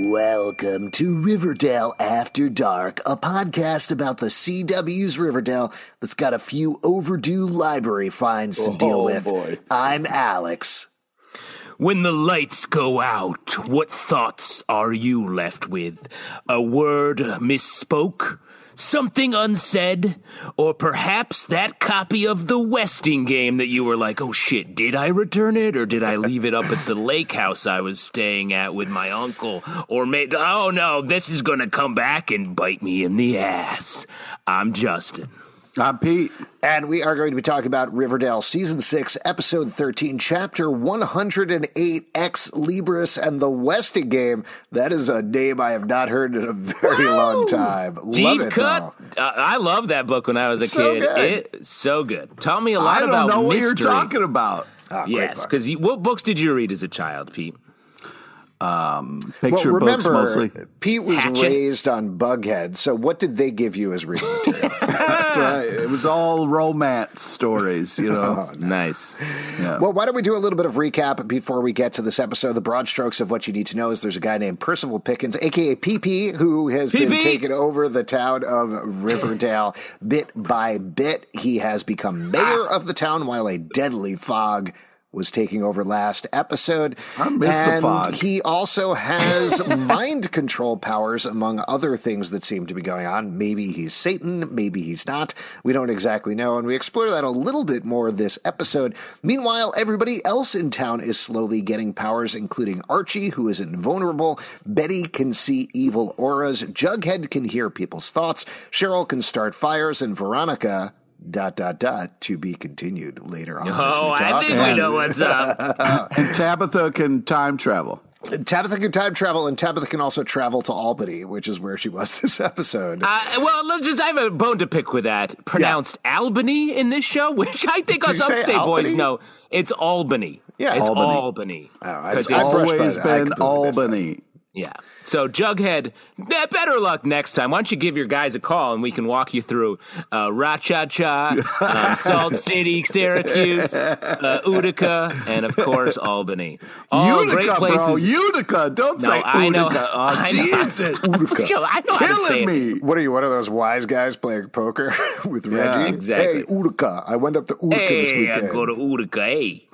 Welcome to Riverdale After Dark, a podcast about the CW's Riverdale that's got a few overdue library finds to deal Oh, with. boy. I'm Alex. When the lights go out, what thoughts are you left with? A word misspoke? Something unsaid? Or perhaps that copy of the Westing game that you were like, oh shit, did I return it? Or did I leave it up at the lake house I was staying at with my uncle? Or may- oh no, this is gonna come back and bite me in the ass. I'm Justin. I'm Pete. And we are going to be talking about Riverdale Season 6, Episode 13, Chapter 108, Ex Libris and the Westing Game. That is a name I have not heard in a very long time. Love Deep it, cut. though. Uh, I love that book when I was a So kid. good. It's so good. Taught me a lot about. I don't know what mystery. you're talking about. Great Yes, because what books did you read as a child, Pete? Um, picture well, books remember, mostly. Pete was Hatchet. raised on Bughead, so what did they give you as reading material? That's right. It was all romance stories, you know. Oh, nice. Well, why don't we do a little bit of recap before we get to this episode? The broad strokes of what you need to know is there's a guy named Percival Pickens, aka PP, who has been PP. taking over the town of Riverdale bit by bit. He has become mayor of the town while a deadly fog was taking over last episode. I miss the fog. He also has mind control powers, among other things that seem to be going on. Maybe he's Satan, maybe he's not. We don't exactly know, and we explore that a little bit more this episode. Meanwhile, everybody else in town is slowly getting powers, including Archie, who is invulnerable. Betty can see evil auras. Jughead can hear people's thoughts. Cheryl can start fires, and Veronica. Dot dot dot to be continued later on. as we Oh, I talk. think we know what's up. And Tabitha can time travel. Tabitha can time travel, and Tabitha can also travel to Albany, which is where she was this episode. Uh, well, let's just I have a bone to pick with that. Pronounced Albany in this show, which I think Did us you say upstate boys Albany? know. It's Albany. Yeah, it's Albany. Albany. Oh, I- 'Cause it's- Always been completely missed. Albany. Yeah. So Jughead, eh, better luck next time. Why don't you give your guys a call and we can walk you through uh, Cha Cha, um, Salt City, Syracuse, uh, Utica, and of course Albany. All great Utica, places. bro. Utica. Don't no, say I know. Utica. Oh, I know. Jesus. Yo, I know how to say Killing it. me. What are you, one of those wise guys playing poker with Reggie? exactly. Hey, Utica. I went up to Utica this Hey, I weekend. go to Utica. Hey.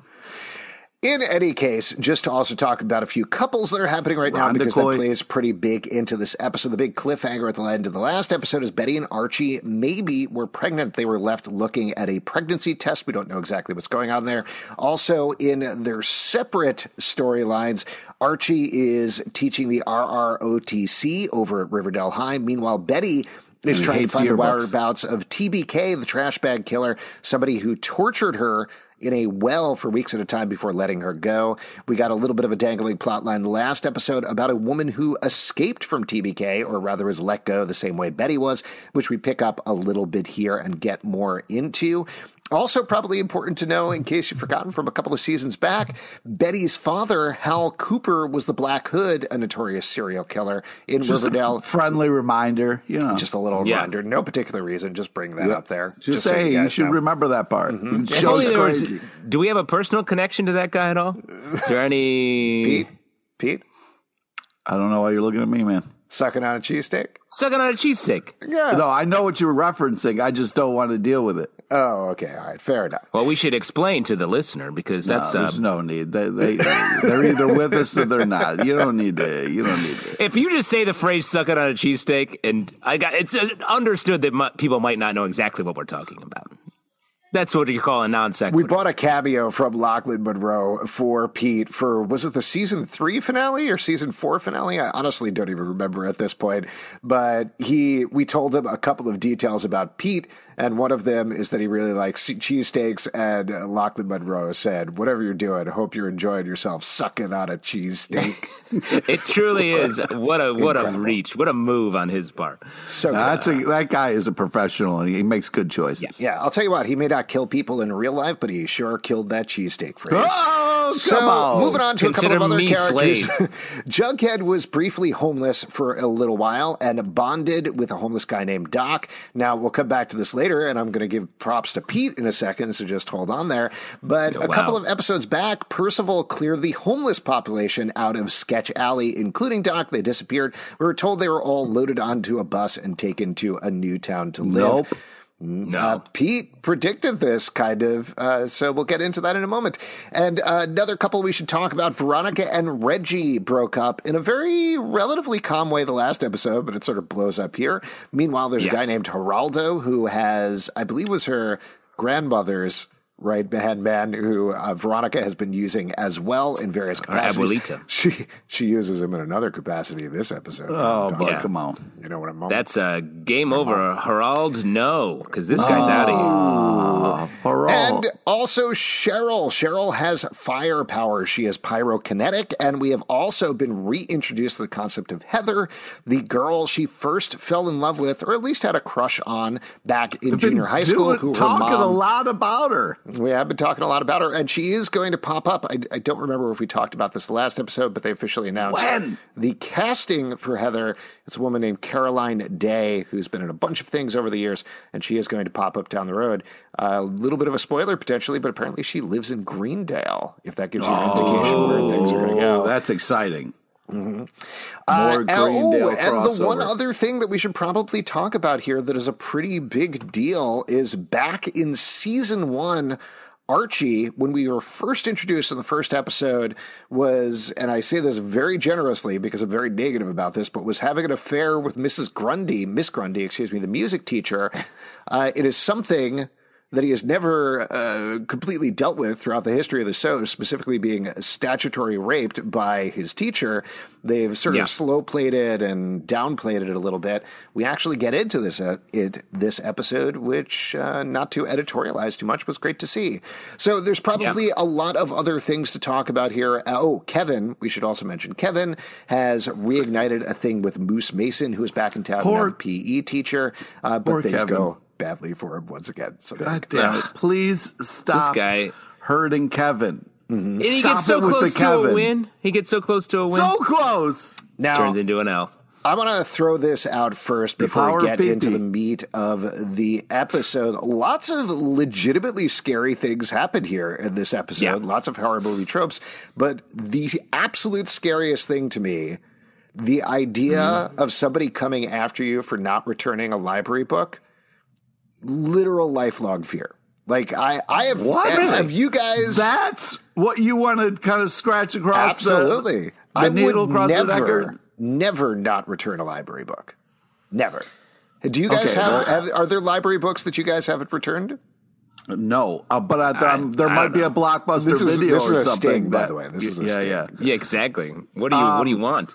In any case, just to also talk about a few couples that are happening right now because that plays pretty big into this episode. The big cliffhanger at the end of the last episode is Betty and Archie maybe were pregnant. They were left looking at a pregnancy test. We don't know exactly what's going on there. Also, in their separate storylines, Archie is teaching the RROTC over at Riverdale High. Meanwhile, Betty is trying to find the whereabouts of TBK, the trash bag killer, somebody who tortured her in a well for weeks at a time before letting her go. We got a little bit of a dangling plot line the last episode about a woman who escaped from TBK, or rather was let go the same way Betty was, which we pick up a little bit here and get more into. Also, probably important to know, in case you've forgotten from a couple of seasons back, Betty's father, Hal Cooper, was the Black Hood, a notorious serial killer in Just a Riverdale. f- friendly reminder, you know. Just a little Yeah. reminder. No particular reason. Just bring that Yeah. up there. Just, so say you, guys should know. remember that part. Mm-hmm. It If shows only there was- do we have a personal connection to that guy at all? Is there any Pete, Pete, I don't know why you're looking at me, man. Sucking on a cheesesteak. sucking on a cheesesteak? Yeah. No, I know what you're referencing. I just don't want to deal with it. Oh, okay. All right. Fair enough. Well, we should explain to the listener because No, that's uh, there's no need. They, they, they're either with us or they're not. You don't need to. You don't need to. if you just say the phrase "sucking on a cheesesteak," and I got it's uh, understood that mu people might not know exactly what we're talking about. That's what you call a non sequitur. We bought a cameo from Lochlan Munro for Pete for was it the season three finale or season four finale? I honestly don't even remember at this point. But he we told him a couple of details about Pete, and one of them is that he really likes cheesesteaks. And uh, Lochlan Munro said, "Whatever you're doing, hope you're enjoying yourself sucking on a cheesesteak." it truly is what a what a reach, what a move on his part. so good. That's a, that guy is a professional and he makes good choices. Yeah, I'll tell you what, he may not kill people in real life, but he sure killed that cheesesteak phrase. Oh, So, on. moving on to Consider a couple of other characters. Slade. Jughead was briefly homeless for a little while and bonded with a homeless guy named Doc. Now, we'll come back to this later, and I'm going to give props to Pete in a second, so just hold on there. But Oh, a wow. couple of episodes back, Percival cleared the homeless population out of Sketch Alley, including Doc. They disappeared. We were told they were all loaded onto a bus and taken to a new town to live. Nope. No, Uh, Pete predicted this kind of, uh, so we'll get into that in a moment. And uh, another couple we should talk about Veronica and Reggie broke up in a very relatively calm way the last episode, but it sort of blows up here. Meanwhile, there's Yeah. a guy named Geraldo who has, I believe, was her grandmother's right hand man who uh, Veronica has been using as well in various uh, capacities. abuelita. She she uses him in another capacity this episode. Oh, but Yeah. come on. you know what I'm that's a game over. Harald, no, because this guy's ah, out of here. And also Cheryl. Cheryl has firepower. She is pyrokinetic. And we have also been reintroduced to the concept of Heather, the girl she first fell in love with, or at least had a crush on back in Been junior high school. who talking a lot about her. We have been talking a lot about her, and she is going to pop up. I, I don't remember if we talked about this last episode, but they officially announced When? the casting for Heather. It's a woman named Caroline Day, who's been in a bunch of things over the years, and she is going to pop up down the road. a little bit of a spoiler potentially, but apparently she lives in Greendale. If that gives you an oh, indication where things are going to Oh, go. that's exciting. Uh, More and- oh, and the one other thing that we should probably talk about here that is a pretty big deal is back in season one. Archie, when we were first introduced in the first episode, was, and I say this very generously because I'm very negative about this, but was having an affair with Mrs. Grundy, Miss Grundy, excuse me, the music teacher. Uh, it is something that he has never uh, completely dealt with throughout the history of the show, specifically being statutory raped by his teacher. They've sort Yeah. of slow played it and downplayed it a little bit. We actually get into this uh, it this episode, which uh, not to editorialize too much was great to see. So there's probably a lot of other things to talk about here. Uh, oh, Kevin, we should also mention Kevin has reignited a thing with Moose Mason, who is back in town, Poor- PE teacher, uh, but Poor things Kevin. go badly for him once again. So God you damn it. Please stop this guy- hurting Kevin. And he Stop gets so it with the close to a win. He gets so close to a win. So close. now turns into an L. I want to throw this out first before we get into the meat of the episode. Lots of legitimately scary things happen here in this episode. Yeah. Lots of horror movie tropes. But the absolute scariest thing to me, the idea Mm-hmm. of somebody coming after you for not returning a library book, literal lifelong fear. Like I, I have. What? Have, have you guys? That's what you want to kind of scratch across absolutely. the, the I needle would across never, the record. never not return a library book. Never. Do you guys Okay, have, well- have? Are there library books that you guys haven't returned? No, uh, but I, um, there I might don't be a blockbuster This is- video this is or a something. sting, by the way. This is a yeah, sting. yeah. Yeah, exactly. What do you What do you want?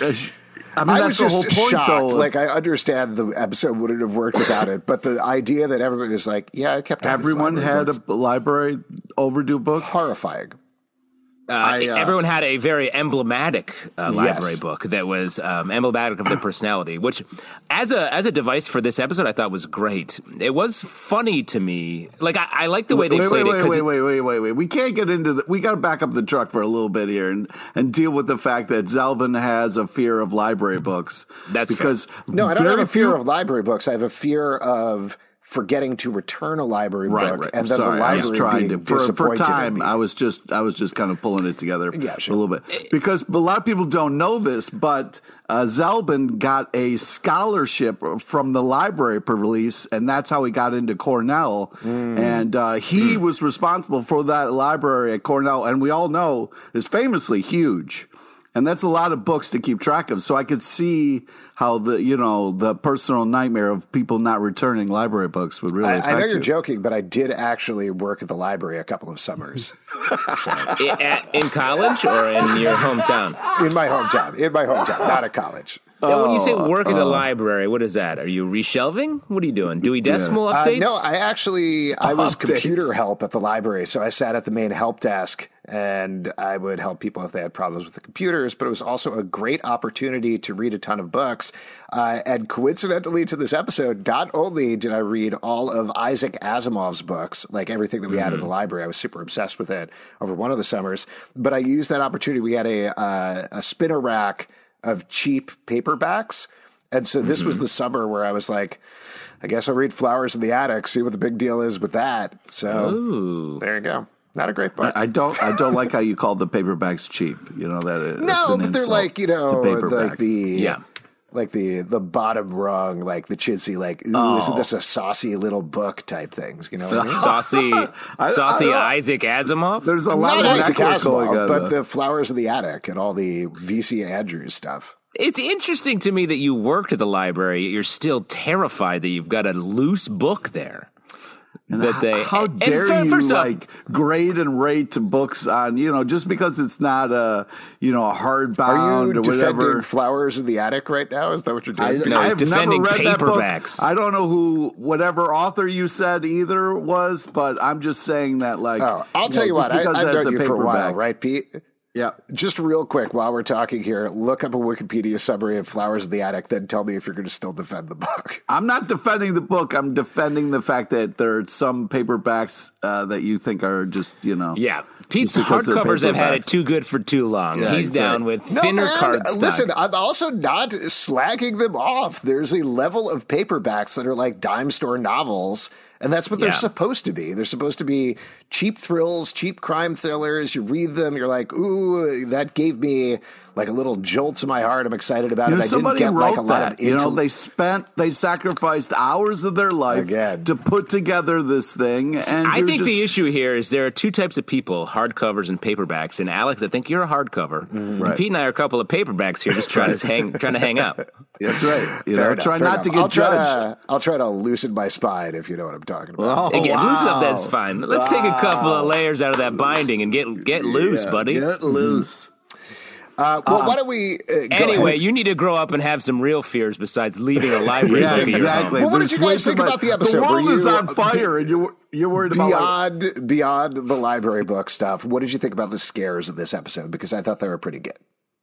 I mean, I that's was the just whole point, shocked. though. Like I understand the episode wouldn't have worked without it, but the idea that everybody was like, "Yeah, I kept everyone had books," a library overdue book. horrifying. Uh, I, uh, everyone had a very emblematic uh, library Yes. book that was um, emblematic of their personality, which, as a as a device for this episode, I thought was great. It was funny to me. Like I, I like the way they wait, played wait, it. wait, 'cause wait, it- wait, wait, wait, wait. We can't get into the. We got to back up the truck for a little bit here and and deal with the fact that Zalben has a fear of library books. That's fair. because No, I don't have a fear few- of library books. I have a fear of forgetting to return a library Right, book, right. and then Sorry, the I library was trying to for, for time. me. I was just I was just kind of pulling it together Yeah, a little bit because a lot of people don't know this, but uh, Zalben got a scholarship from the library police, and that's how he got into Cornell. Hmm. And uh, he was responsible for that library at Cornell, and we all know is famously huge. And that's a lot of books to keep track of. So I could see how the you know the personal nightmare of people not returning library books would really. I, I affect know you're joking, but I did actually work at the library a couple of summers I- at- in college or in your hometown? in my hometown. In my hometown, not at college. Now, when you say work at the Oh. library, what is that? Are you reshelving? What are you doing? Dewey Decimal Uh, updates? no, I actually I was Updates. computer help at the library, so I sat at the main help desk and I would help people if they had problems with the computers. But it was also a great opportunity to read a ton of books. Uh, and coincidentally to this episode, not only did I read all of Isaac Asimov's books, like everything that we had in the library, I was super obsessed with it over one of the summers. But I used that opportunity. We had a uh, a spinner rack of cheap paperbacks. And so this was mm-hmm. the summer where I was like, I guess I'll read Flowers in the Attic, see what the big deal is with that. So Ooh. there you go. Not a great book. I don't. I don't like how you call the paperbacks cheap. You know that. no, but they're like you know, like the Yeah. Like the the bottom rung, like the chintzy, like ooh, isn't this a oh. saucy little book type things? You know what I mean? Saucy, I saucy don't- Isaac Asimov. There's a lot Not of Isaac network going Asimov, on, but though. the Flowers of the Attic and all the VC Andrews stuff. It's interesting to me that you worked at the library. You're still terrified that you've got a loose book there. That they How and dare fir- you first off, like grade and rate books on you know just because it's not a you know a hardbound Are you or defending whatever. Flowers in the Attic right now? Is that what you're I, doing? No, I've never defending read that book. paperbacks. I don't know who whatever author you said either was, but I'm just saying that like. oh, I'll tell you know, what. I, because I've that's known a you for a while, right, Pete? Yeah. Just real quick, while we're talking here, look up a Wikipedia summary of Flowers in the Attic, then tell me if you're going to still defend the book. I'm not defending the book. I'm defending the fact that there are some paperbacks uh, that you think are just, you know. yeah, Pete's Just because they're hardcovers have had it too good for too long. Yeah, He's exactly. down with No, thinner man, cardstock. Listen, I'm also not slagging them off. There's a level of paperbacks that are like dime store novels, and that's what they're supposed to be. They're supposed to be cheap thrills, cheap crime thrillers. You read them, you're like, ooh, that gave me like a little jolt to my heart. I'm excited about You it. know, I didn't get wrote like a lot that. of you know, they spent, they sacrificed hours of their life Again. to put together this thing. And I you're think the issue here is there are two types of people: hardcovers and paperbacks. And Alex, I think you're a hardcover. Mm-hmm. And Right. Pete and I are a couple of paperbacks here, just trying to hang, trying to hang up. That's right. You Fair know, enough, try not enough. to get I'll try judged. To, I'll try to loosen my spine if you know what I'm talking about. Oh, Again, loosen up. wow. That's fine. Let's take a couple of layers out of that binding and get get loose, Yeah, buddy. Get loose. Uh, well, why don't we? Uh, go Anyway, ahead. you need to grow up and have some real fears besides leaving a library Yeah, book at your home. exactly. Well, what did you guys think to- about the episode? The world Were is on fire, and you're you're worried about like, beyond beyond the library book stuff. What did you think about the scares of this episode? Because I thought they were pretty good.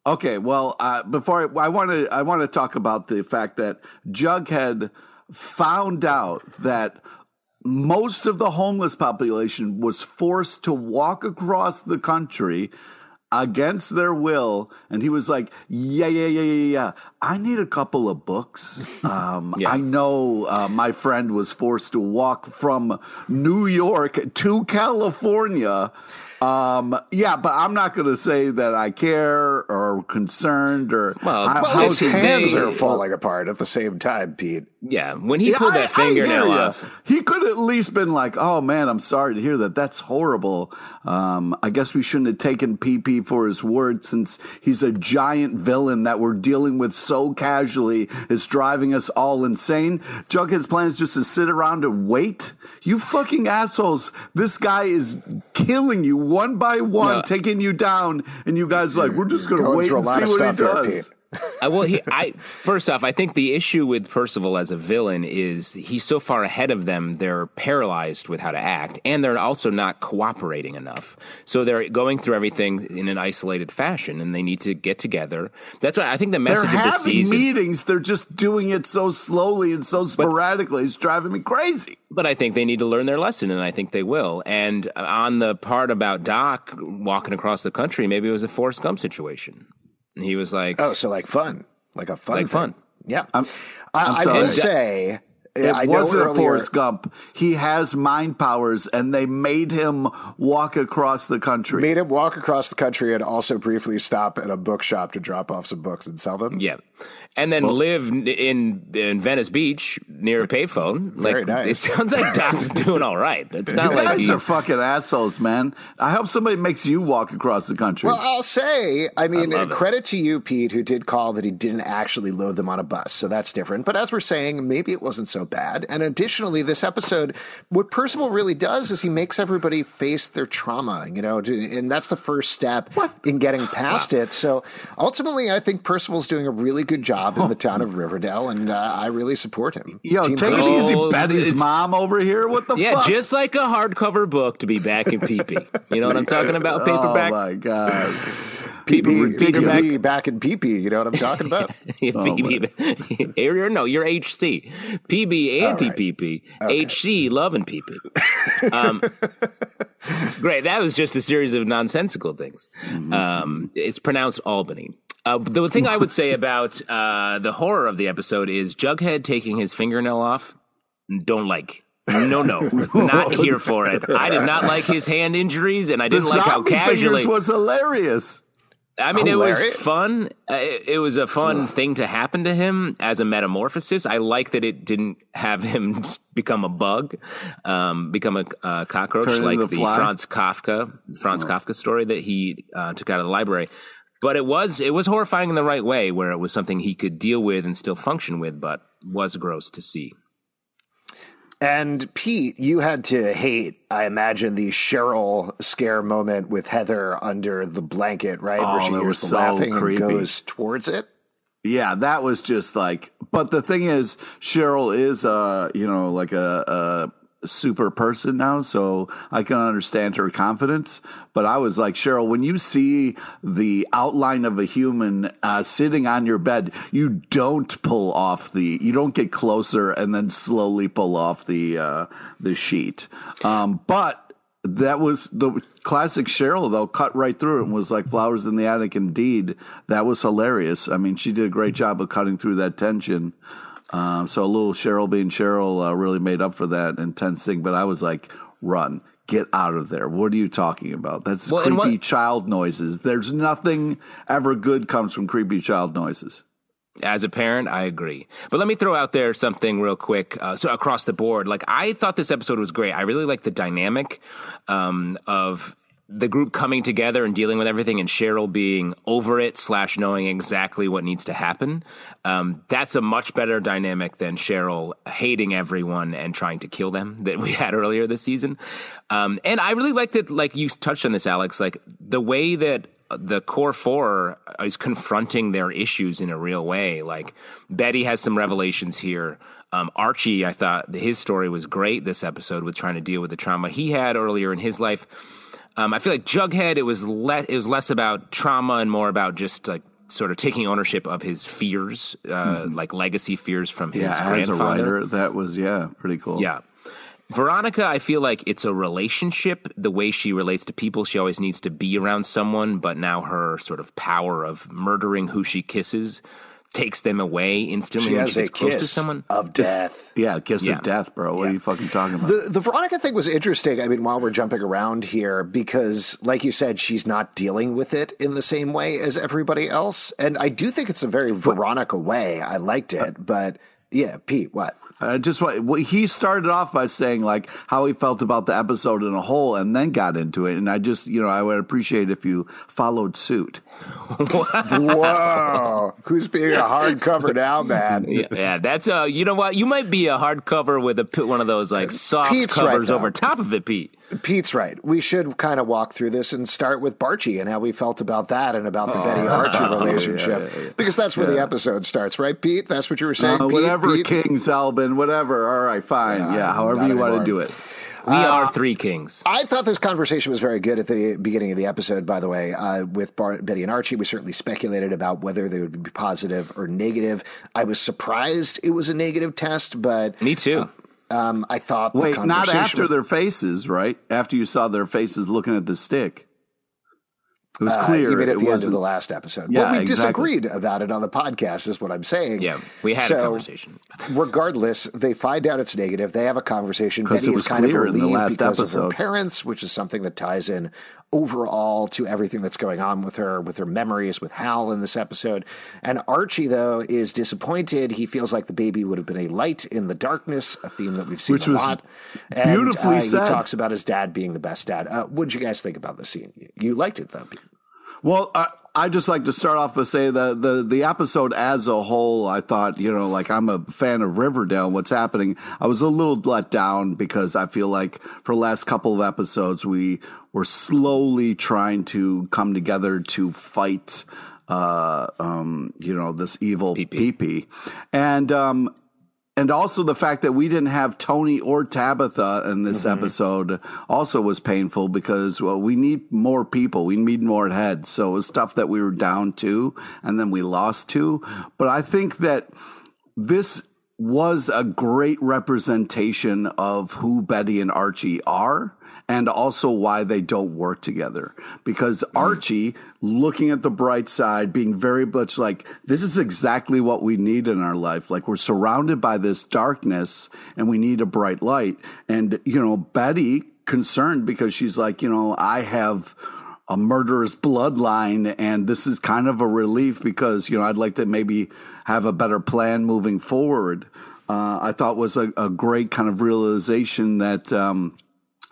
Okay, well, uh, before I want to, I want to talk about the fact that Jughead found out that most of the homeless population was forced to walk across the country against their will, and he was like, "Yeah, yeah, yeah, yeah, yeah. I need a couple of books. Um, Yeah. I know uh, my friend was forced to walk from New York to California." Um, yeah, but I'm not going to say that I care or concerned or Well, how- well, His hands are falling apart at the same time, Pete. Yeah, when he Yeah, pulled I- that fingernail off. He could at least been like, "Oh man, I'm sorry to hear that. That's horrible. Um, I guess we shouldn't have taken PP for his word, since he's a giant villain that we're dealing with so casually. is driving us all insane. Jughead's plan is just to sit around and wait. You fucking assholes! This guy is killing you one by one, No. taking you down, and you guys are like, we're just gonna Going wait through a and lot see of what he here, does." Pete. Uh, well, he, I first off, I think the issue with Percival as a villain is he's so far ahead of them; they're paralyzed with how to act, and they're also not cooperating enough. So they're going through everything in an isolated fashion, and they need to get together. That's why I think the They're message of the having season. meetings. They're just doing it so slowly and so sporadically. it's driving me crazy. But I think they need to learn their lesson, and I think they will. And on the part about Doc walking across the country, maybe it was a Forrest Gump situation. He was like, Oh, so like fun, like a fun, Like thing. fun. Yeah, I'm I, I sorry. will say. It I wasn't a earlier- Forrest Gump. He has mind powers, and they made him walk across the country. Made him walk across the country and also briefly stop at a bookshop to drop off some books and sell them. Yeah, and then live in in Venice Beach near a payphone. Like Very nice. it sounds like Doc's doing all right. It's you not like guys he's, are fucking assholes, man. I hope somebody makes you walk across the country. Well, I'll say, I mean, love it. credit to you, Pete, who did call that he didn't actually load them on a bus. So that's different. But as we're saying, maybe it wasn't so bad. And additionally, this episode, what Percival really does is he makes everybody face their trauma, you know, and that's the first step in getting past it. So ultimately, I think Percival's doing a really good job in the town of Riverdale, and uh, I really support him. Yo, Team take it easy, Oh, Betty's it's- mom over here. What the yeah, fuck? just like a hardcover book to be back in PP. You know what I'm talking about? Paperback. Oh my god. PP. PP back in PP, you know what I'm talking about? PB, or no, you're HC. PB anti PP. HC loving PP. Um, great. That was just a series of nonsensical things. Um, it's pronounced Albany. Uh, the thing I would say about uh, the horror of the episode is Jughead taking his fingernail off. Don't like. No, no, not here for it. I did not like his hand injuries, and I didn't like how casually. was hilarious. I mean, it was fun. Uh, it, it was a fun thing to happen to him as a metamorphosis. I like that it didn't have him become a bug, um, become a uh, cockroach Turn like the fly? Franz Kafka Franz Kafka story that he uh, took out of the library. But it was it was horrifying in the right way, where it was something he could deal with and still function with, but was gross to see. And Pete, you had to hate, I imagine, the Cheryl scare moment with Heather under the blanket, right? Oh, Where she that hears was the so laughing creepy. and goes towards it. Yeah, that was just like. But the thing is, Cheryl is, uh, you know, like a, a super person now, so I can understand her confidence. But I was like, Cheryl, when you see the outline of a human uh, sitting on your bed, you don't pull off the, you don't get closer and then slowly pull off the uh, the sheet. Um, but that was the classic Cheryl, though, cut right through and was like flowers in the attic. Indeed, that was hilarious. I mean, she did a great job of cutting through that tension. Um, so a little Cheryl being Cheryl uh, really made up for that intense thing. But I was like, run. Get out of there. What are you talking about? That's Well, creepy what- child noises. There's nothing ever good comes from creepy child noises. As a parent, I agree. But let me throw out there something real quick. Uh, so across the board, like I thought this episode was great. I really like the dynamic um, of the group coming together and dealing with everything, and Cheryl being over it slash knowing exactly what needs to happen. Um, that's a much better dynamic than Cheryl hating everyone and trying to kill them that we had earlier this season. Um, and I really liked that, Like you touched on this, Alex. Like the way that the core four is confronting their issues in a real way. Like Betty has some revelations here. Um, Archie, I thought his story was great this episode with trying to deal with the trauma he had earlier in his life. Um, I feel like Jughead, it was le- it was less about trauma and more about just like sort of taking ownership of his fears, uh, like legacy fears from his Yeah, as a writer, that was yeah, pretty cool. Yeah. Veronica, I feel like it's a relationship. The way she relates to people, she always needs to be around someone, but now her sort of power of murdering who she kisses takes them away instantly She when has she a gets close to kiss someone. of death. yeah, kiss Yeah. of death, bro. What are you fucking talking about? The the Veronica thing was interesting. I mean, while we're jumping around here, because like you said, she's not dealing with it in the same way as everybody else, and I do think it's a very Veronica way. I liked it, uh, but Yeah, Pete, what? I just what well, he started off by saying like how he felt about the episode in a whole, and then got into it. And I just you know I would appreciate if you followed suit. Whoa, who's being a hardcover now, man? Yeah, yeah, that's uh, you know what? You might be a hardcover with a p- one of those like soft Pete's covers though. over top of it, Pete. Pete's right. We should kind of walk through this and start with Barchie and how we felt about that and about the Betty Archie relationship because that's where the episode starts, right, Pete? That's what you were saying. Uh, Pete? whatever, Pete? Kings, Albin, whatever. All right, fine. Yeah, Yeah, however not you want to do it. We Uh, are three kings. I thought this conversation was very good at the beginning of the episode, by the way, uh, with Bar- Betty and Archie. We certainly speculated about whether they would be positive or negative. I was surprised it was a negative test, but Me too. Um, I thought the Wait, not after was- their faces, right? After you saw their faces looking at the stick. It was Uh, clear. even at it the end of wasn't- the last episode. Yeah, but we exactly. disagreed about it on the podcast, is what I'm saying. yeah, we had So, a conversation. regardless, they find out it's negative. They have a conversation. 'Cause Betty it is was kind of clear in the relieved last because of her parents, which is something that ties in overall to everything that's going on with her, with her memories with Hal in this episode. And Archie, though, is disappointed. He feels like the baby would have been a light in the darkness, a theme that we've seen Which a was lot. And, beautifully uh, said. He talks about his dad being the best dad. Uh, what did you guys think about the scene? You liked it, though. Well, I, I just like to start off by say that the the episode as a whole, I thought you know, like I'm a fan of Riverdale. and What's happening? I was a little let down because I feel like for the last couple of episodes we were slowly trying to come together to fight. Uh, um, you know, this evil PP, and um, and also the fact that we didn't have Toni or Tabitha in this episode also was painful because well, we need more people, we need more heads. So it was stuff that we were down to, and then we lost to. But I think that this was a great representation of who Betty and Archie are and also why they don't work together. Because Archie, looking at the bright side, being very much like, this is exactly what we need in our life. Like, we're surrounded by this darkness and we need a bright light. And, you know, Betty, concerned because she's like, you know, I have a murderous bloodline and this is kind of a relief because you know i'd like to maybe have a better plan moving forward uh, i thought was a, a great kind of realization that um,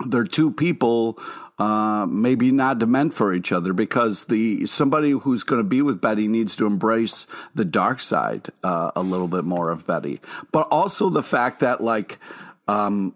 they're two people uh, maybe not meant for each other because the somebody who's going to be with Betty needs to embrace the dark side uh, a little bit more of Betty, but also the fact that like um,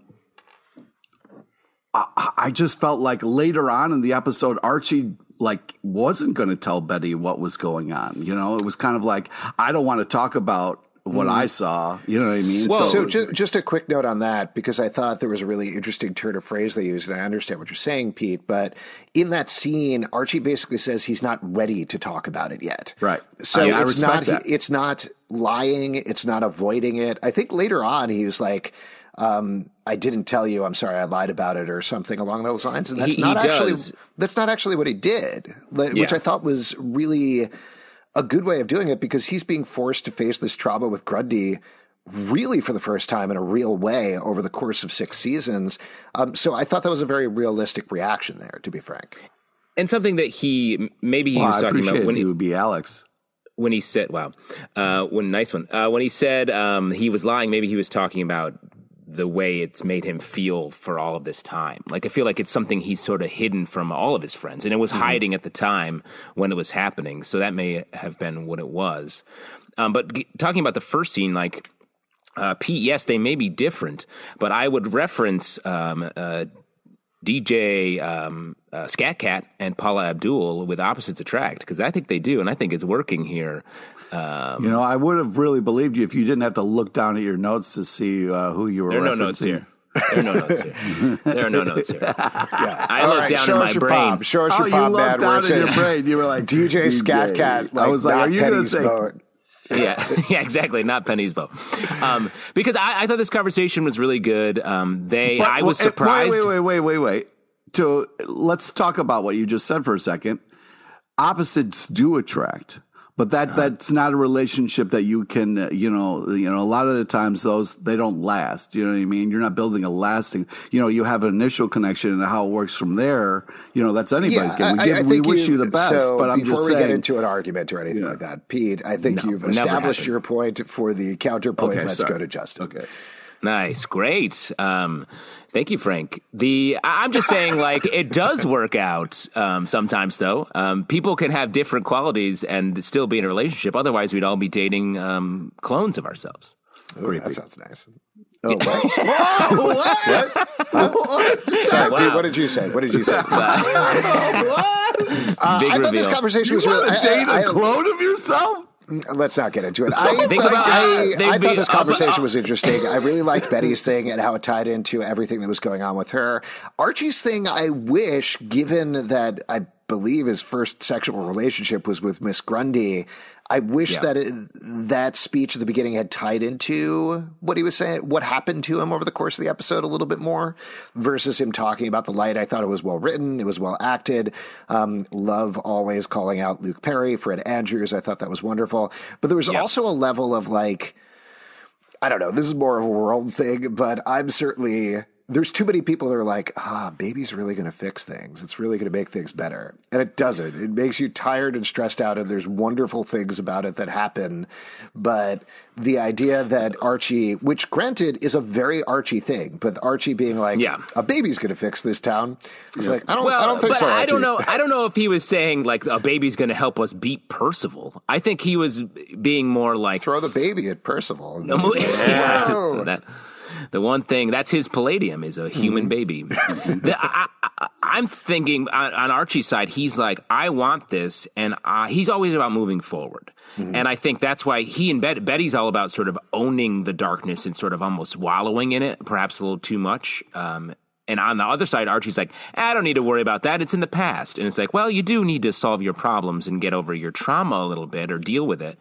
I, I just felt like later on in the episode, Archie like wasn't going to tell Betty what was going on. You know, it was kind of like I don't want to talk about what I saw. You know what I mean? Well, so, just, just a quick note on that because I thought there was a really interesting turn of phrase they used, and I understand what you're saying, Pete. But in that scene, Archie basically says he's not ready to talk about it yet. Right. So I- I it's not that. it's not lying. It's not avoiding it. I think later on he was like. Um, I didn't tell you. I'm sorry. I lied about it, or something along those lines. And that's He- not he actually does. that's not actually what he did, which Yeah. I thought was really a good way of doing it because he's being forced to face this trauma with Grundy really for the first time in a real way over the course of six seasons. Um, so I thought that was a very realistic reaction there, to be frank. And something that he maybe he Well, was I talking about when he, would be Alex. when he said, "Wow, uh, when nice one." Uh, when he said um, he was lying, maybe he was talking about the way it's made him feel for all of this time. Like I feel like it's something he's sort of hidden from all of his friends, and it was hiding at the time when it was happening. So that may have been what it was. Um, but g- talking about the first scene, like uh, Pete, yes, they may be different, but I would reference um, uh, DJ um, uh, Skat Kat and Paula Abdul with Opposites Attract because I think they do, and I think it's working here. Um, You know, I would have really believed you if you didn't have to look down at your notes to see uh, who you were. there are no notes here. There are no notes here. There are no notes here. I All look right, down show in us my your brain. pop. Show us Oh, your you pop, man. looked Where down in your brain. You were like DJ Skat Kat. Like, I was like, are you going to say? boat. yeah, yeah, exactly. Not Penny's bow. Um, because I, I thought this conversation was really good. Um, they, But- I was well, eh, surprised. Wait, wait, wait, wait, wait, wait. To let's talk about what you just said for a second. Opposites do attract, but that that's not a relationship that you can uh, you know you know a lot of the times those they don't last you know what i mean you're not building a lasting you know you have an initial connection and how it works from there you know that's anybody's Yeah, game we, give, I we wish you, the best so but i'm before just we saying get into an argument or anything Yeah. like that, Pete, I think No, you've established happened. your point for the counterpoint. Okay, Let's sorry. go to Justin. okay Nice, great. Um, thank you, Frank. The I- I'm just saying, like it does work out um, sometimes, though. Um, people can have different qualities and still be in a relationship. Otherwise, we'd all be dating um, clones of ourselves. Ooh, that sounds nice. Oh, what? Sorry, Wow. Pete, what did you say? What did you say? Uh, Big I thought this reveal. conversation you was really. want to date I- a I- clone of yourself Let's not get into it. I, Think I- about- I, I thought this conversation was interesting. I really liked Betty's thing and how it tied into everything that was going on with her. Archie's thing, I wish, given that I believe his first sexual relationship was with Miss Grundy, I wish Yeah. that it, that speech at the beginning had tied into what he was saying, what happened to him over the course of the episode a little bit more versus him talking about the light. I thought it was well written. It was well acted. Um, love always calling out Luke Perry, Fred Andrews. I thought that was wonderful. But there was Yeah. also a level of like, I don't know, this is more of a world thing, but I'm certainly there's too many people that are like, ah, baby's really going to fix things. It's really going to make things better. And it doesn't. It makes you tired and stressed out. And there's wonderful things about it that happen. But the idea that Archie, which granted is a very Archie thing, but Archie being like, Yeah. a baby's going to fix this town. It's like, I don't, Well, I don't think but so. I don't know. I don't know if he was saying like a baby's going to help us beat Percival. I think he was being more like Throw the baby at Percival. Um, like, yeah, that the one thing that's his palladium is a human Mm-hmm. baby. The- I, I, I'm thinking on, on Archie's side, he's like, I want this, and uh, he's always about moving forward. Mm-hmm. And I think that's why he and Bet- Betty's all about sort of owning the darkness and sort of almost wallowing in it, perhaps a little too much. Um, and on the other side, Archie's like, I don't need to worry about that. It's in the past. And it's like, well, you do need to solve your problems and get over your trauma a little bit or deal with it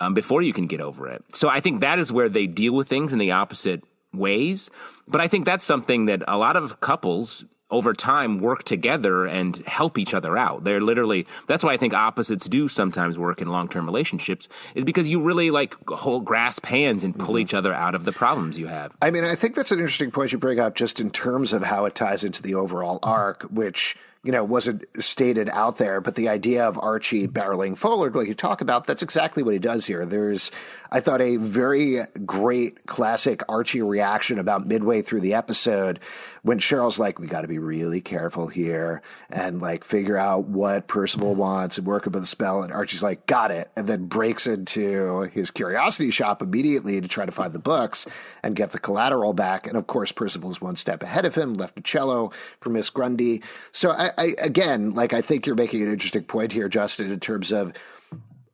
um, before you can get over it. So I think that is where they deal with things in the opposite ways. But I think that's something that a lot of couples over time work together and help each other out. They're literally that's why I think opposites do sometimes work in long-term relationships is because you really like hold grasp hands and pull mm-hmm. each other out of the problems you have. I mean, I think that's an interesting point you bring up just in terms of how it ties into the overall arc, which, you know, wasn't stated out there, but the idea of Archie barreling forward, like you talk about, that's exactly what he does here. There's, I thought, a very great classic Archie reaction about midway through the episode when Cheryl's like, we got to be really careful here and like figure out what Percival wants and work up the spell. And Archie's like, got it. And then breaks into his curiosity shop immediately to try to find the books and get the collateral back. And of course, Percival's one step ahead of him, left a cello for Miss Grundy. So I, I again, like, I think you're making an interesting point here, Justin, in terms of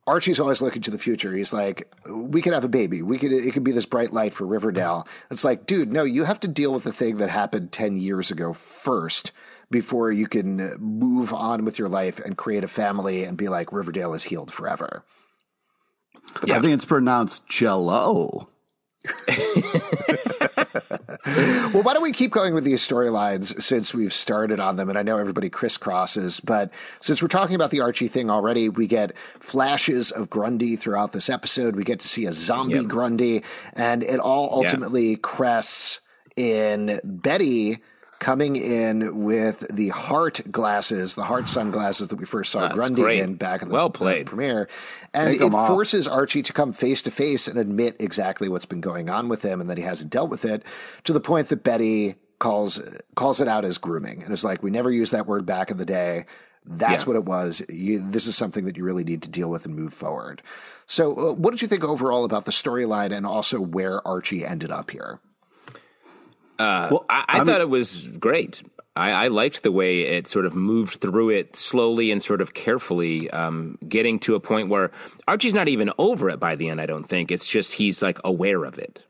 Archie's always looking to the future. He's like, we could have a baby. We could, it could be this bright light for Riverdale. It's like, dude, no, you have to deal with the thing that happened 10 years ago first before you can move on with your life and create a family and be like, Riverdale is healed forever. I think it's pronounced cello. Well, why don't we keep going with these storylines since we've started on them? And I know everybody crisscrosses, but since we're talking about the Archie thing already, we get flashes of Grundy throughout this episode. We get to see a zombie Yep. Grundy, and it all ultimately crests in Betty coming in with the heart glasses, the heart sunglasses that we first saw That's Grundy great. in back in the Well the played. premiere. And Take it 'em off. forces Archie to come face to face and admit exactly what's been going on with him and that he hasn't dealt with it to the point that Betty calls calls it out as grooming and is like, "We never used that word back in the day. That's Yeah. what it was. You, this is something that you really need to deal with and move forward." So, uh, what did you think overall about the storyline and also where Archie ended up here? Well, I, I thought it was great. I, I liked the way it sort of moved through it slowly and sort of carefully, um, getting to a point where Archie's not even over it by the end. I don't think it's just he's like aware of it.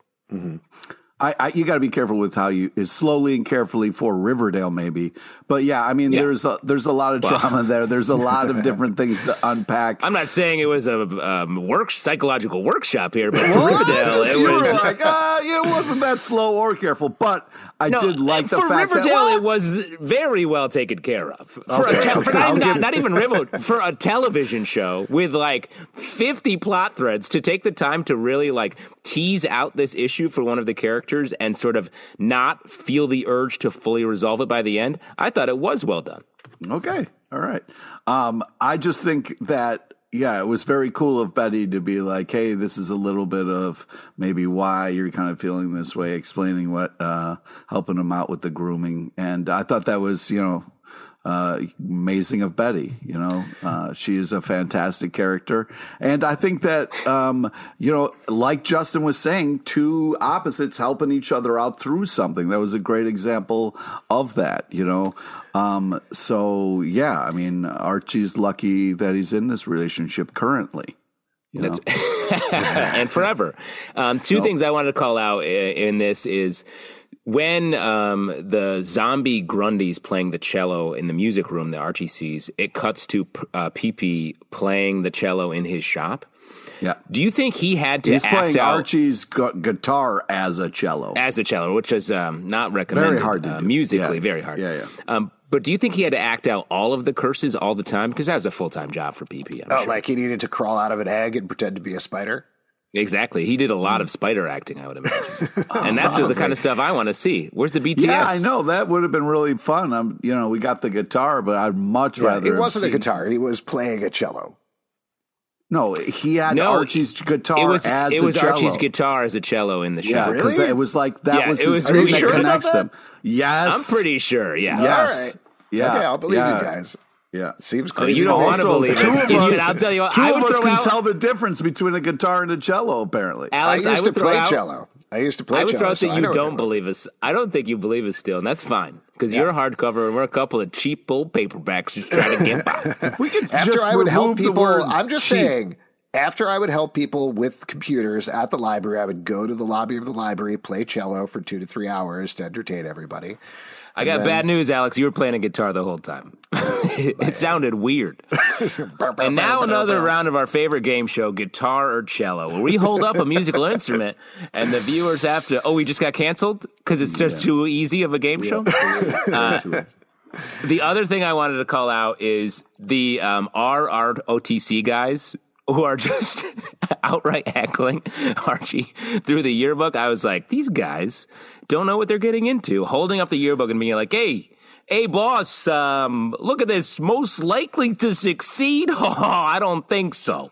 I, I, I you got to be careful with how you is slowly and carefully for Riverdale, maybe. But yeah, I mean, Yeah. there's a there's a lot of drama there. There's a lot of different things to unpack. I'm not saying it was a um, work psychological workshop here, but for Well, Riverdale, it was. Like, uh, it wasn't that slow or careful, but I No, did like the for fact Riverdale, that it was very well taken care of. For, Okay, a te- okay, for not, not, not even Riverdale, for a television show with like 50 plot threads to take the time to really like tease out this issue for one of the characters and sort of not feel the urge to fully resolve it by the end, I thought it was well done. Okay. All right. Um, I just think that yeah, it was very cool of Betty to be like, "Hey, this is a little bit of maybe why you're kind of feeling this way," explaining what, uh, helping him out with the grooming, and I thought that was you know uh, amazing of Betty. You know, uh, she is a fantastic character, and I think that um, you know, like Justin was saying, two opposites helping each other out through something. That was a great example of that. You know, um, so yeah, I mean, Archie's lucky that he's in this relationship currently. You know? and forever. Um, two things I wanted to call out in this is when um, the zombie Grundy's playing the cello in the music room that Archie sees, it cuts to uh, PP playing the cello in his shop. yeah. Do you think he had to He's act playing out Archie's gu- guitar as a cello. as a cello, which is um, not recommended Very hard to uh, do. musically, Yeah. very hard. Yeah, yeah. Um, but do you think he had to act out all of the curses all the time? Because that was a full time job for PP. I'm Oh, sure. like he needed to crawl out of an egg and pretend to be a spider? Exactly. He did a lot of hmm. spider acting, I would imagine. Oh, and that's the kind of stuff I want to see. Where's the BTS? Yeah, I know that would have been really fun. I'm, you know, we got the guitar, but I'd much Yeah, rather. it wasn't a guitar. He was playing a cello. No, he had No, Archie's guitar It was as it a was cello. Archie's guitar as a cello in the show. because Really? it was like that Yeah, was it his was- thing are that sure connects them. Yes, I'm pretty sure. Yeah. Yes, All right. yeah, Okay, I'll believe yeah. you guys. Yeah. Seems Oh, crazy. you don't to me. want to Also, believe two it. of us- I'll tell you what. Two I of would us can out, tell the difference between a guitar and a cello. Apparently, Alex. I I, used would to play out, cello. I used to play cello. I would cello. throw out so that I you don't that- believe us. I don't think you believe us still, and that's fine because you're a hardcover and we're a couple of cheap old paperbacks just trying to get by. we could After just I would help people, I'm just cheap. saying. After I would help people with computers at the library, I would go to the lobby of the library, play cello for two to three hours to entertain everybody. I got bad news, Alex. You were playing a guitar the whole time. it sounded weird. And now another round of our favorite game show, Guitar or Cello, where we hold up a musical instrument and the viewers have to. Oh, we just got canceled because it's just too easy of a game show. Uh, the other thing I wanted to call out is the um, ROTC guys who are just outright heckling Archie through the yearbook. I was like, these guys don't know what they're getting into. Holding up the yearbook and being like, hey, hey, boss, um, look at this. Most likely to succeed? Oh, I don't think so.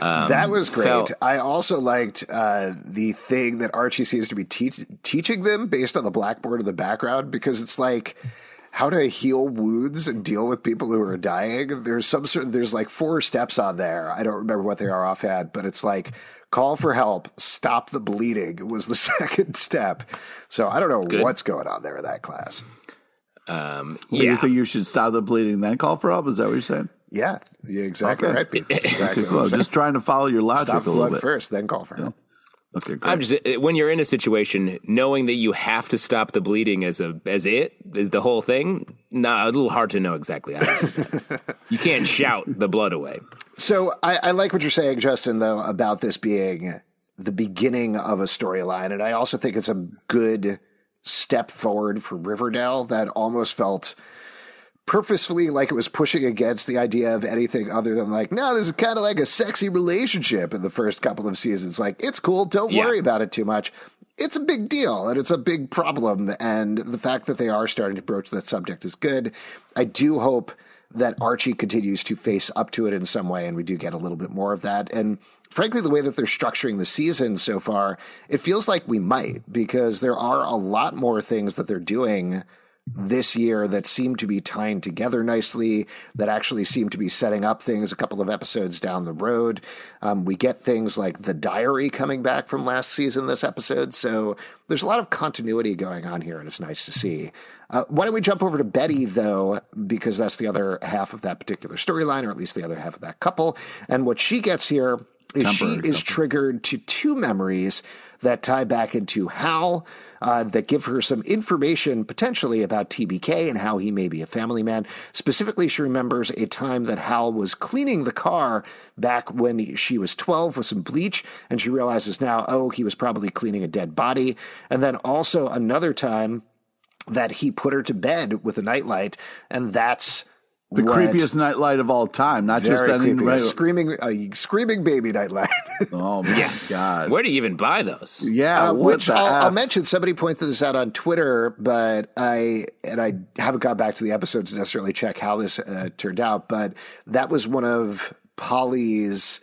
that was great. felt- I also liked uh, the thing that Archie seems to be teach- teaching them based on the blackboard in the background because it's like how to heal wounds and deal with people who are dying. There's some sort. There's like four steps on there. I don't remember what they are offhand, but it's like call for help, stop the bleeding was the second step. So I don't know Good. what's going on there in that class. Um, Do You think you should stop the bleeding, then call for help? Is that what you're saying? Yeah, you're exactly Okay. right. That's exactly Okay, cool. what I'm I'm saying. just trying to follow your logic Stop a little blood bit. first, then call for help. Okay, great. I'm just uh, when you're in a situation knowing that you have to stop the bleeding as a as it is the whole thing. Nah, a little hard to know exactly how. To you can't shout the blood away. So I, I like what you're saying, Justin, though, about this being the beginning of a storyline. And I also think it's a good step forward for Riverdale that almost felt purposefully like it was pushing against the idea of anything other than like, no, this is kind of like a sexy relationship in the first couple of seasons. Like, it's cool. Don't Yeah. worry about it too much. It's a big deal and it's a big problem. And the fact that they are starting to broach that subject is good. I do hope that Archie continues to face up to it in some way, and we do get a little bit more of that. And frankly, the way that they're structuring the season so far, it feels like we might, because there are a lot more things that they're doing this year that seem to be tying together nicely, that actually seem to be setting up things a couple of episodes down the road. Um, we get things like the diary coming back from last season this episode. So there's a lot of continuity going on here, and it's nice to see. Uh, why don't we jump over to Betty, though, because that's the other half of that particular storyline, or at least the other half of that couple. And what she gets here is she is triggered to two memories that tie back into Hal, uh, that give her some information potentially about TBK and how he may be a family man. Specifically, she remembers a time that Hal was cleaning the car back when she was 12 with some bleach, and she realizes now, oh, he was probably cleaning a dead body. And then also another time that he put her to bed with a nightlight, and that's the what- creepiest nightlight of all time. Not just any creepy. A screaming, a screaming baby nightlight. Oh my god! Where do you even buy those? yeah, Uh, which I'll, I'll mention. Somebody pointed this out on Twitter, but I and I haven't gone back to the episode to necessarily check how this uh, turned out. But that was one of Polly's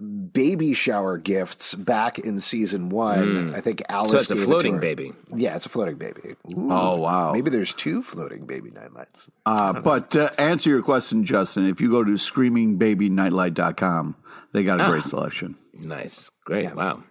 baby shower gifts back in season one. I think Alice. So it's a gave it to floating her. baby. Yeah, it's a floating baby. Ooh, Oh wow! Maybe there's two floating baby nightlights. Uh, but to answer your question, Justin, if you go to screamingbabynightlight.com, they got a great selection. Nice. Great. Wow.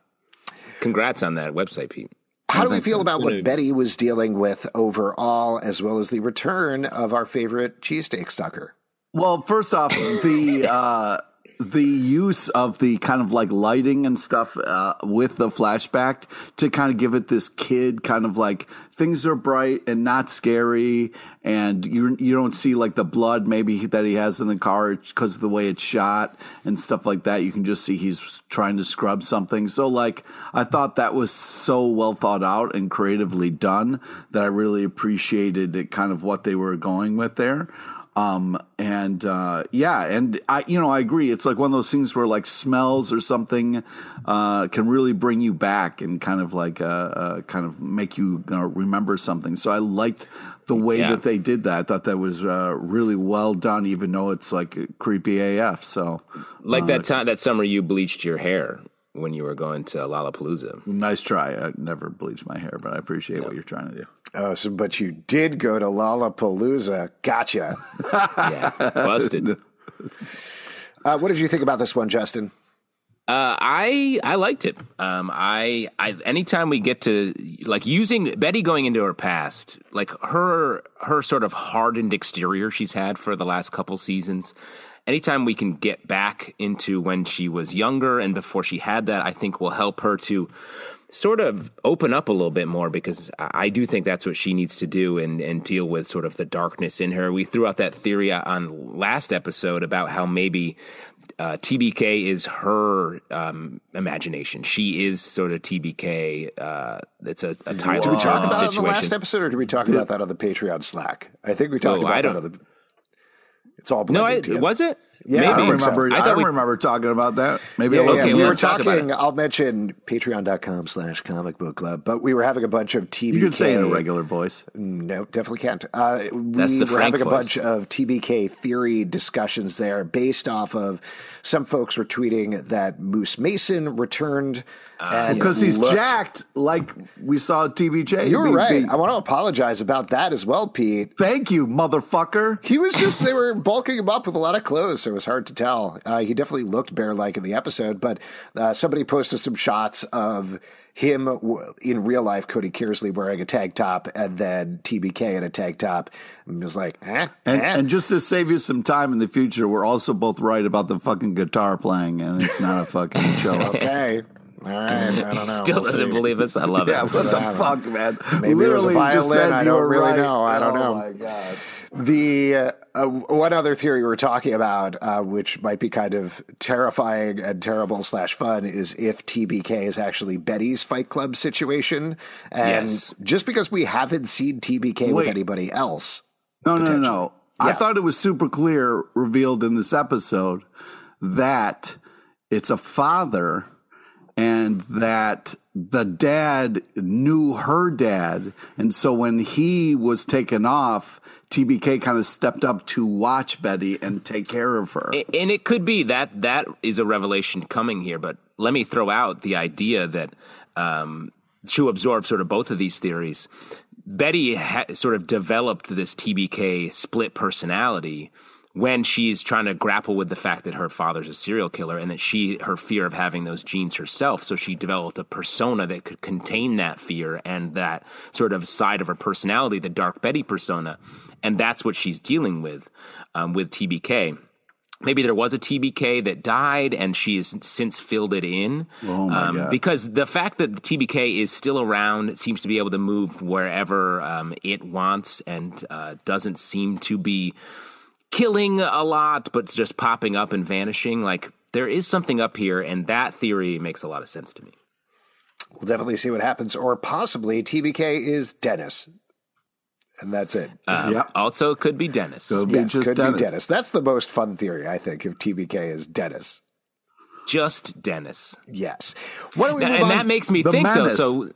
Congrats on that website, Pete. How do we feel about what Betty was dealing with overall, as well as the return of our favorite cheesesteak stucker? Well, first off, the uh, the use of the kind of like lighting and stuff uh, with the flashback to kind of give it this kid kind of like things are bright and not scary, and you you don't see like the blood maybe that he has in the car because of the way it's shot and stuff like that. You can just see he's trying to scrub something. So like I thought that was so well thought out and creatively done that I really appreciated it, kind of what they were going with there. Um, and, uh, yeah, and I, you know, I agree. It's like one of those things where like smells or something, uh, can really bring you back and kind of like, uh, uh kind of make you uh, remember something. So I liked the way Yeah. that they did that. I thought that was, uh, really well done, even though it's like creepy AF. So Like that time, that summer you bleached your hair when you were going to Lollapalooza. nice try. I never bleached my hair, but I appreciate what you're trying to do. Oh, so but you did go to Lollapalooza. Gotcha. Yeah. Busted. Uh, what did you think about this one, Justin? Uh, I I liked it. Um, I I anytime we get to like using Betty going into her past, like her her sort of hardened exterior she's had for the last couple seasons. Anytime we can get back into when she was younger and before she had that, I think will help her to sort of open up a little bit more because I do think that's what she needs to do and, and deal with sort of the darkness in her. We threw out that theory on last episode about how maybe uh, TBK is her um, imagination. She is sort of TBK. Uh, it's a, a Tyler Did we talk about it in the situation. last episode, or did we talk about that on the Patreon Slack? I think we talked Oh, about I that don't- on the. It's all no, blended I, was it? Yeah, Maybe. I don't think so. remember. I I, don't we- remember talking about that. Maybe Yeah, I yeah, wasn't. we let's were talking. it. I'll mention patreon.com slash comic book club, but we were having a bunch of TBK. You can say in a regular voice. No, definitely can't. Uh, That's we the were having a bunch of TBK theory discussions there based off of some folks were tweeting that Moose Mason returned. and Because he's looked- jacked, like we saw TBK. You were be- right. be- I want to apologize about that as well, Pete. Thank you, motherfucker. He was just, they were bulking him up with a lot of clothes, so it was hard to tell. Uh, he definitely looked bear like in the episode, but uh, somebody posted some shots of him w- in real life, Cody Kearsley wearing a tank top, and then TBK in a tank top. And was like, eh, And, eh. and just to save you some time in the future, we're also both right about the fucking guitar playing, and it's not a fucking show. okay. All right. I don't know. Still We'll doesn't see. believe us. I love yeah, it. Yeah, what the I don't fuck, man? Maybe it was a Literally just violin, said I you don't were really right. know. I don't oh know. my god. The uh, uh, one other theory we're talking about, uh, which might be kind of terrifying and terrible slash fun, is if TBK is actually Betty's Fight Club situation, and Yes. just because we haven't seen TBK with anybody else, No, no, no, no. I thought it was super clear revealed in this episode that it's a father and that the dad knew her dad. And so when he was taken off, TBK kind of stepped up to watch Betty and take care of her. and it could be that that is a revelation coming here but let me throw out the idea that um, to absorb sort of both of these theories betty ha- sort of developed this tbk split personality when she's trying to grapple with the fact that her father's a serial killer and that she her fear of having those genes herself so she developed a persona that could contain that fear and that sort of side of her personality the dark betty persona and that's what she's dealing with um, with tbk maybe there was a TBK that died and she has since filled it in. Oh God. Because the fact that the TBK is still around, it seems to be able to move wherever um, it wants and uh, doesn't seem to be killing a lot, but just popping up and vanishing. Like there is something up here, and that theory makes a lot of sense to me. We'll definitely see what happens. Or possibly TBK is Dennis. And that's it. Um, Yep. Also, could be Dennis. Could be Yes, just could Dennis. be Dennis. That's the most fun theory, I think, if TBK is Dennis. Just Dennis. Yes. Why don't we Now- and on? that makes me The think menace. though. So,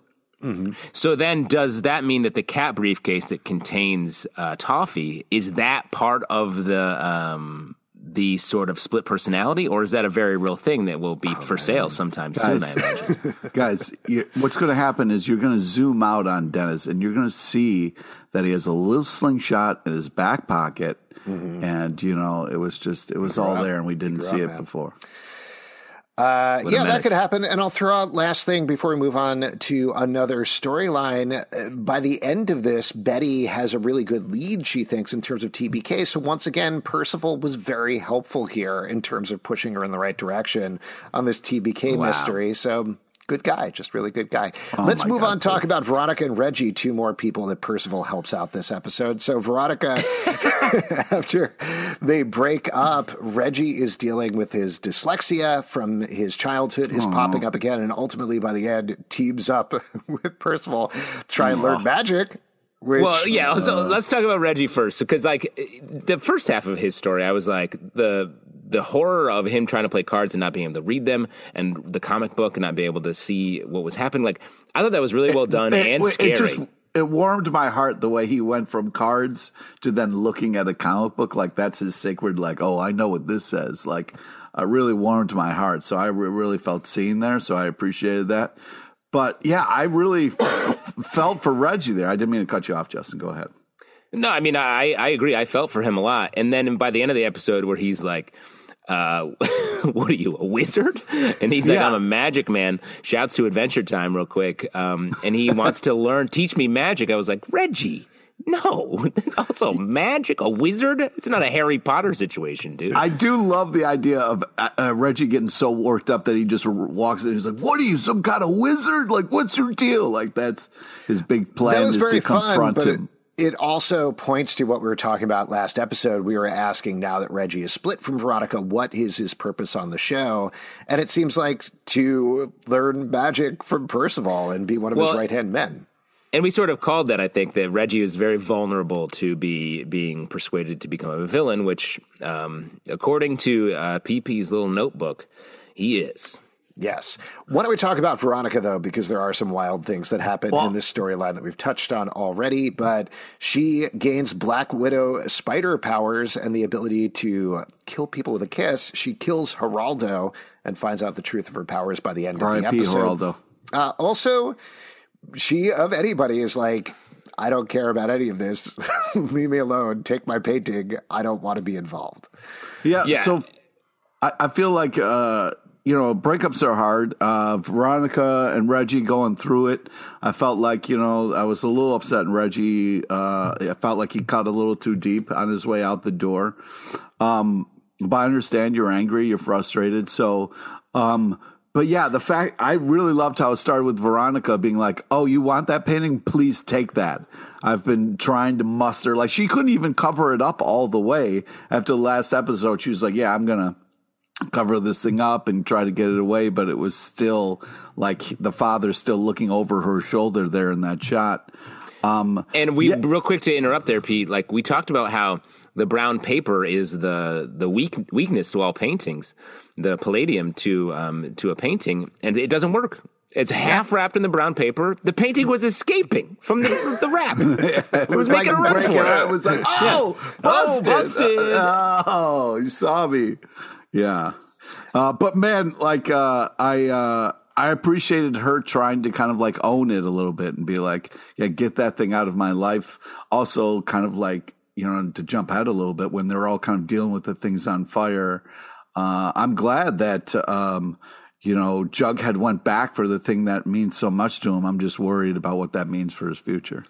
so then does that mean that the cat briefcase that contains uh, toffee is that part of the um, the sort of split personality, or is that a very real thing that will be for sale sometime soon? I Guys. imagine. Guys, you, what's going to happen is you're going to zoom out on Dennis and you're going to see that he has a little slingshot in his back pocket. And, you know, it was just, it was all there and we didn't see it man. before. Uh, yeah, that could happen. And I'll throw out last thing before we move on to another storyline. Uh, By the end of this, Betty has a really good lead, she thinks, in terms of TBK. So once again, Percival was very helpful here in terms of pushing her in the right direction on this TBK Wow. mystery. So good guy, just really good guy. Oh let's Oh move God, on, talk about Veronica and Reggie, two more people that Percival helps out this episode. So Veronica, after they break up, Reggie is dealing with his dyslexia from his childhood is popping up again, and ultimately by the end teams up with Percival try and learn magic. Which, Well, yeah. So uh, let's talk about Reggie first, because like the first half of his story, I was like the the horror of him trying to play cards and not being able to read them, and the comic book and not being able to see what was happening. Like I thought that was really well done and it, scary. It just, it warmed my heart the way he went from cards to then looking at a comic book like that's his sacred, like, oh, I know what this says. Like, uh, really warmed my heart. So I re- really felt seen there. So I appreciated that. But yeah, I really f- felt for Reggie there. I didn't mean to cut you off, Justin. Go ahead. No, I mean I I agree. I felt for him a lot, and then by the end of the episode, where he's like. Uh, what are you, a wizard? And he's like, Yeah. I'm a magic man. Shouts to Adventure Time real quick. Um, and he wants to learn, teach me magic. I was like, Reggie, no. also, magic, a wizard? It's not a Harry Potter situation, dude. I do love the idea of uh, uh, Reggie getting so worked up that he just walks in. He's like, "What are you, some kind of wizard? Like, what's your deal?" Like that's his big plan that was is very to fun, confront but it, him. It also points to what we were talking about last episode. We were asking now that Reggie is split from Veronica, what is his purpose on the show? And it seems like to learn magic from Percival and be one of his right hand men. and we sort of called that, I think, that Reggie is very vulnerable to be being persuaded to become a villain, which, um, according to uh, PP's little notebook, he is. Yes. Why don't we talk about Veronica, though, because there are some wild things that happen Well- in this storyline that we've touched on already. But she gains Black Widow spider powers and the ability to kill people with a kiss. She kills Geraldo and finds out the truth of her powers by the end of the R.I.P. episode. Geraldo. Uh, also, she of anybody is like, I don't care about any of this. Leave me alone. Take my painting. I don't want to be involved. Yeah, Yeah. So I, I feel like uh, you know breakups are hard. Uh, Veronica and Reggie going through it. I felt like you know I was a little upset. And Reggie, uh, I felt like he cut a little too deep on his way out the door. Um, but I understand you're angry, you're frustrated. So, um, but yeah, the fact I really loved how it started with Veronica being like, "Oh, you want that painting? Please take that." I've been trying to muster like she couldn't even cover it up all the way after the last episode. She was like, "Yeah, I'm gonna." Cover this thing up and try to get it away, but it was still like the father's still looking over her shoulder there in that shot. Um, And we real quick to interrupt there, Pete. Like we talked about how the brown paper is the the weak weakness to all paintings, the palladium to um, to a painting, and it doesn't work. It's half wrapped in the brown paper. The painting was escaping from the, the wrap. It was, making a run for it. It was like, oh, busted. busted. Oh, you saw me. Yeah. Uh, but man, like, uh, I, uh, I appreciated her trying to kind of like own it a little bit and be like, yeah, get that thing out of my life. Also, kind of like, you know, to jump out a little bit when they're all kind of dealing with the things on fire. Uh, I'm glad that, um, you know, Jughead went back for the thing that means so much to him. I'm just worried about what that means for his future.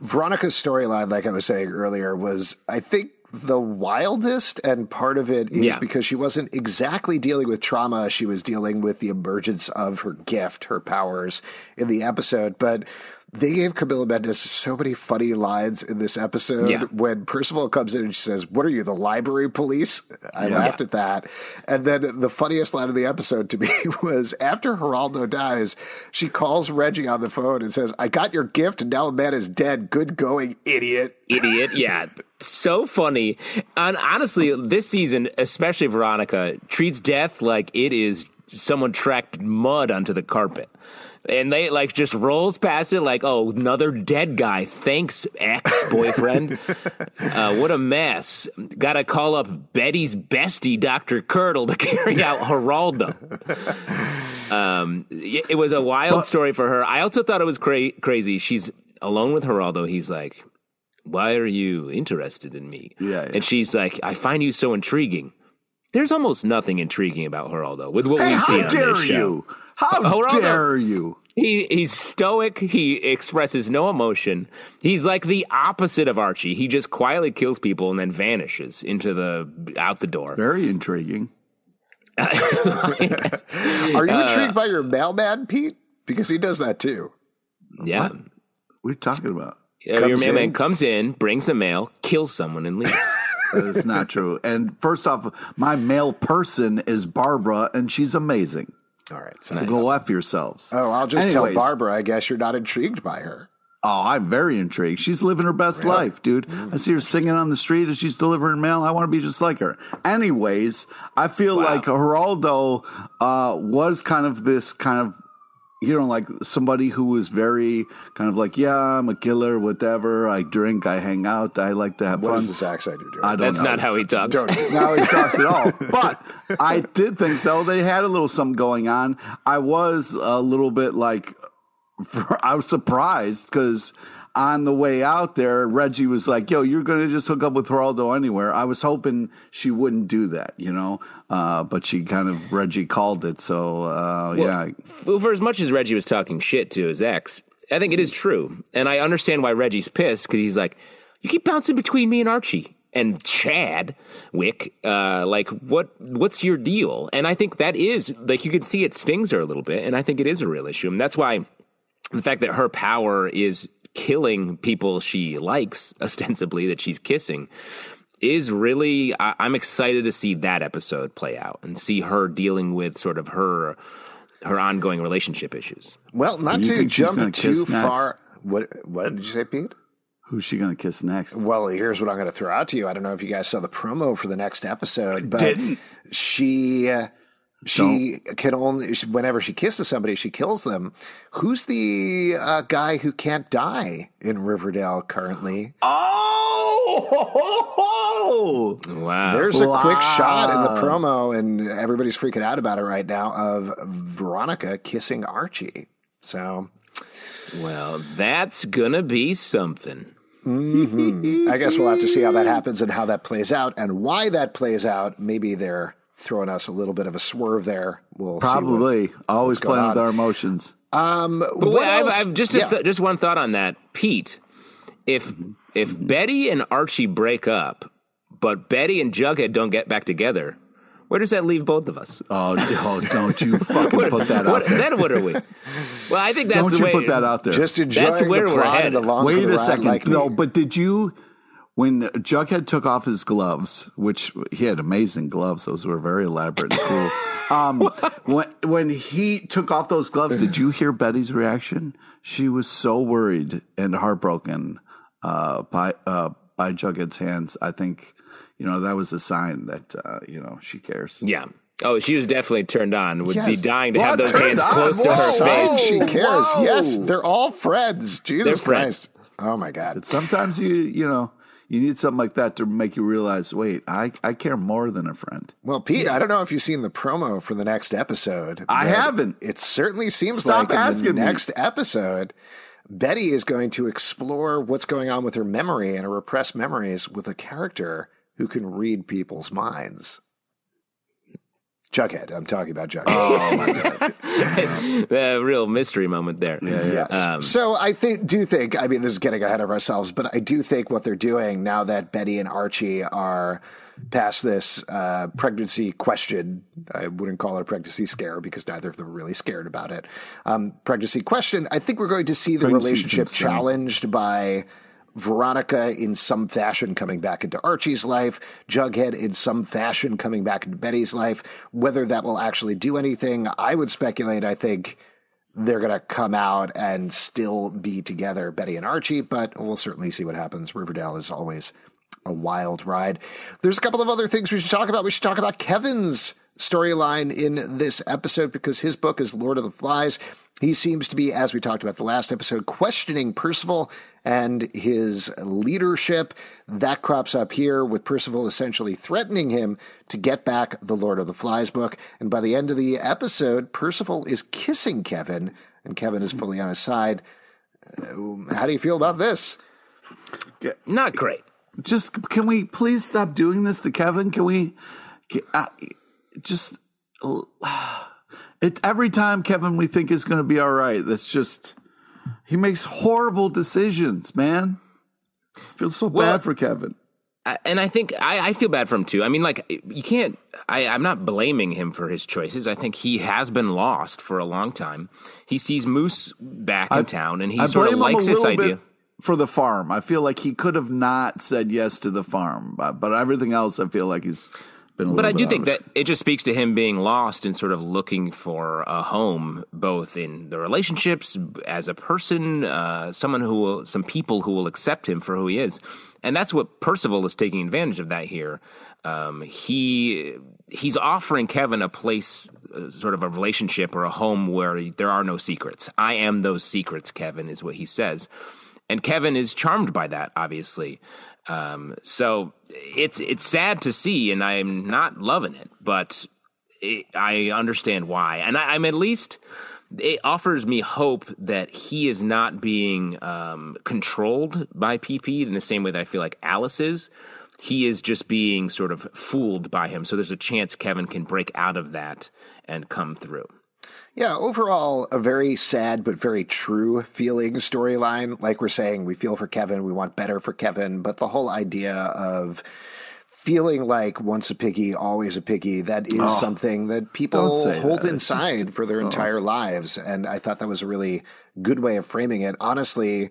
Veronica's storyline, like I was saying earlier, was I think the wildest, and part of it is Yeah. because she wasn't exactly dealing with trauma. She was dealing with the emergence of her gift, her powers in the episode. But they gave Camila Mendes so many funny lines in this episode. Yeah. When Percival comes in and she says, What are you, the library police? I laughed at that. And then the funniest line of the episode to me was after Geraldo dies, she calls Reggie on the phone and says, I got your gift and now a man is dead. Good going, idiot. idiot. Yeah, so funny. And honestly, this season, especially Veronica, treats death like it is someone tracked mud onto the carpet. And they like just rolls past it like, oh, another dead guy. Thanks, ex boyfriend. uh, what a mess. Got to call up Betty's bestie, Dr. Curdle, to carry out Geraldo. Um, it was a wild story for her. I also thought it was cra- crazy. She's alone with Geraldo. He's like, why are you interested in me? Yeah, yeah. And she's like, I find you so intriguing. There's almost nothing intriguing about Geraldo with what Hey, we see how on this show. you? How Hold dare you? He he's stoic. He expresses no emotion. He's like the opposite of Archie. He just quietly kills people and then vanishes into the out the door. Very intriguing. Are you intrigued by your mailman, Pete? Because he does that too. Yeah. What are you talking about? Uh, your mailman in. comes in, brings the mail, kills someone, and leaves. That is not true. And first off, my male person is Barbara, and she's amazing. All right. So Nice. Go F yourselves. Oh, I'll just Anyways. tell Barbara, I guess you're not intrigued by her. Oh, I'm very intrigued. She's living her best life, dude. I see her singing on the street as she's delivering mail. I want to be just like her. Anyways, I feel like Geraldo uh, was kind of this kind of, you know, like somebody who was very kind of like, yeah, I'm a killer, whatever. I drink, I hang out, I like to have What fun. is this accent you're doing? I don't That's know. not how he talks. Don't. not how he talks at all. But I did think though they had a little something going on. I was a little bit like I was surprised because on the way out there, Reggie was like, "Yo, you're gonna just hook up with Geraldo anywhere." I was hoping she wouldn't do that, you know, uh, but she kind of Reggie called it. So uh, yeah, Well, for as much as Reggie was talking shit to his ex, I think it is true. And I understand why Reggie's pissed because he's like, you keep bouncing between me and Archie and Chad Wick. Uh, like, what? What's your deal? And I think that is like you can see it stings her a little bit, and I think it is a real issue. And that's why the fact that her power is killing people she likes, ostensibly that she's kissing, is really. I, I'm excited to see that episode play out and see her dealing with sort of her her ongoing relationship issues. Well, not You to think she's gonna jump too kiss next? far. What What did you say, Pete? who's she gonna kiss next? Well, here's what I'm going to throw out to you. I don't know if you guys saw the promo for the next episode, but didn't. Uh, she she can only she- whenever she kisses somebody, she kills them. Who's the uh, guy who can't die in Riverdale currently? Oh, Wow. There's a quick shot in the promo, and everybody's freaking out about it right now of Veronica kissing Archie. So well, that's gonna be something. I guess we'll have to see how that happens and how that plays out and why that plays out. Maybe they're throwing us a little bit of a swerve there. We'll see what- probably always going playing with our emotions. Um, But what wait, I've. I've just a Yeah. th- just one thought on that, Pete. If if Betty and Archie break up, but Betty and Jughead don't get back together, where does that leave both of us? Oh, oh don't you fucking put that What- out there. then what are we? Well, I think that's Don't the you way. put that out there. just enjoying That's where the we're plot and headed. along Wait a second. like no, me. but did you, when Jughead took off his gloves, which he had amazing gloves, those were very elaborate and cool. Um, when when he took off those gloves, did you hear Betty's reaction? She was so worried and heartbroken uh, by uh, by Jughead's hands. I think you know that was a sign that uh, you know she cares. Yeah. Oh, she was definitely turned on. Would be dying to have those Turned hands on? close to her face. She cares. Whoa. Yes, they're all friends. Jesus They're friends. Christ. Oh my God. Sometimes you you know you need something like that to make you realize, wait, I I care more than a friend. Well, Pete, I don't know if you've seen the promo for the next episode. I haven't. It certainly seems Stop like in asking the me. next episode, Betty is going to explore what's going on with her memory and her repressed memories with a character who can read people's minds. Jughead. I'm talking about Jughead. Oh my god! the real mystery moment there. Yes. Um, so I think, do think. I mean, this is getting ahead of ourselves, but I do think what they're doing now that Betty and Archie are past this uh, pregnancy question. I wouldn't call it a pregnancy scare because neither of them are really scared about it. Um, pregnancy question. I think we're going to see the Pregnancy relationship concern. challenged by. Veronica in some fashion coming back into Archie's life, Jughead in some fashion coming back into Betty's life. Whether that will actually do anything, I would speculate. I think they're going to come out and still be together, Betty and Archie, but we'll certainly see what happens. Riverdale is always a wild ride. There's a couple of other things we should talk about. We should talk about Kevin's storyline in this episode because his book is Lord of the Flies. He seems to be, as we talked about the last episode, questioning Percival and his leadership. That crops up here with Percival essentially threatening him to get back the Lord of the Flies book. And by the end of the episode, Percival is kissing Kevin, and Kevin is fully on his side. Uh, How do you feel about this? not great. Just can we please stop doing this to Kevin? Can we? Can, uh, just it every time Kevin we think is going to be all right. That's just he makes horrible decisions, man. Feel so Well, bad for Kevin. I- and I think I, I feel bad for him too. I mean, like you can't. I, I'm not blaming him for his choices. I think he has been lost for a long time. He sees Moose back in town, and he I sort of likes this idea. bit for the farm. I feel like he could have not said yes to the farm, but, but everything else, I feel like he's been. A But I do think that it just speaks to him being lost and sort of looking for a home, both in the relationships as a person, uh, someone who will, some people who will accept him for who he is, and that's what Percival is taking advantage of that here. Um, he he's offering Kevin a place, uh, sort of a relationship or a home where there are no secrets. I am those secrets, Kevin, is what he says, and Kevin is charmed by that, obviously. Um, so it's it's sad to see, and I'm not loving it, but it, I understand why, and I, I'm at least it offers me hope that he is not being um, controlled by PP in the same way that I feel like Alice is. He is just being sort of fooled by him. So there's a chance Kevin can break out of that and come through. Yeah, overall, a very sad but very true feeling storyline. Like we're saying, we feel for Kevin, we want better for Kevin, but the whole idea of feeling like once a piggy, always a piggy, that is something that people hold that. Inside for their entire lives. And I thought that was a really good way of framing it. Honestly,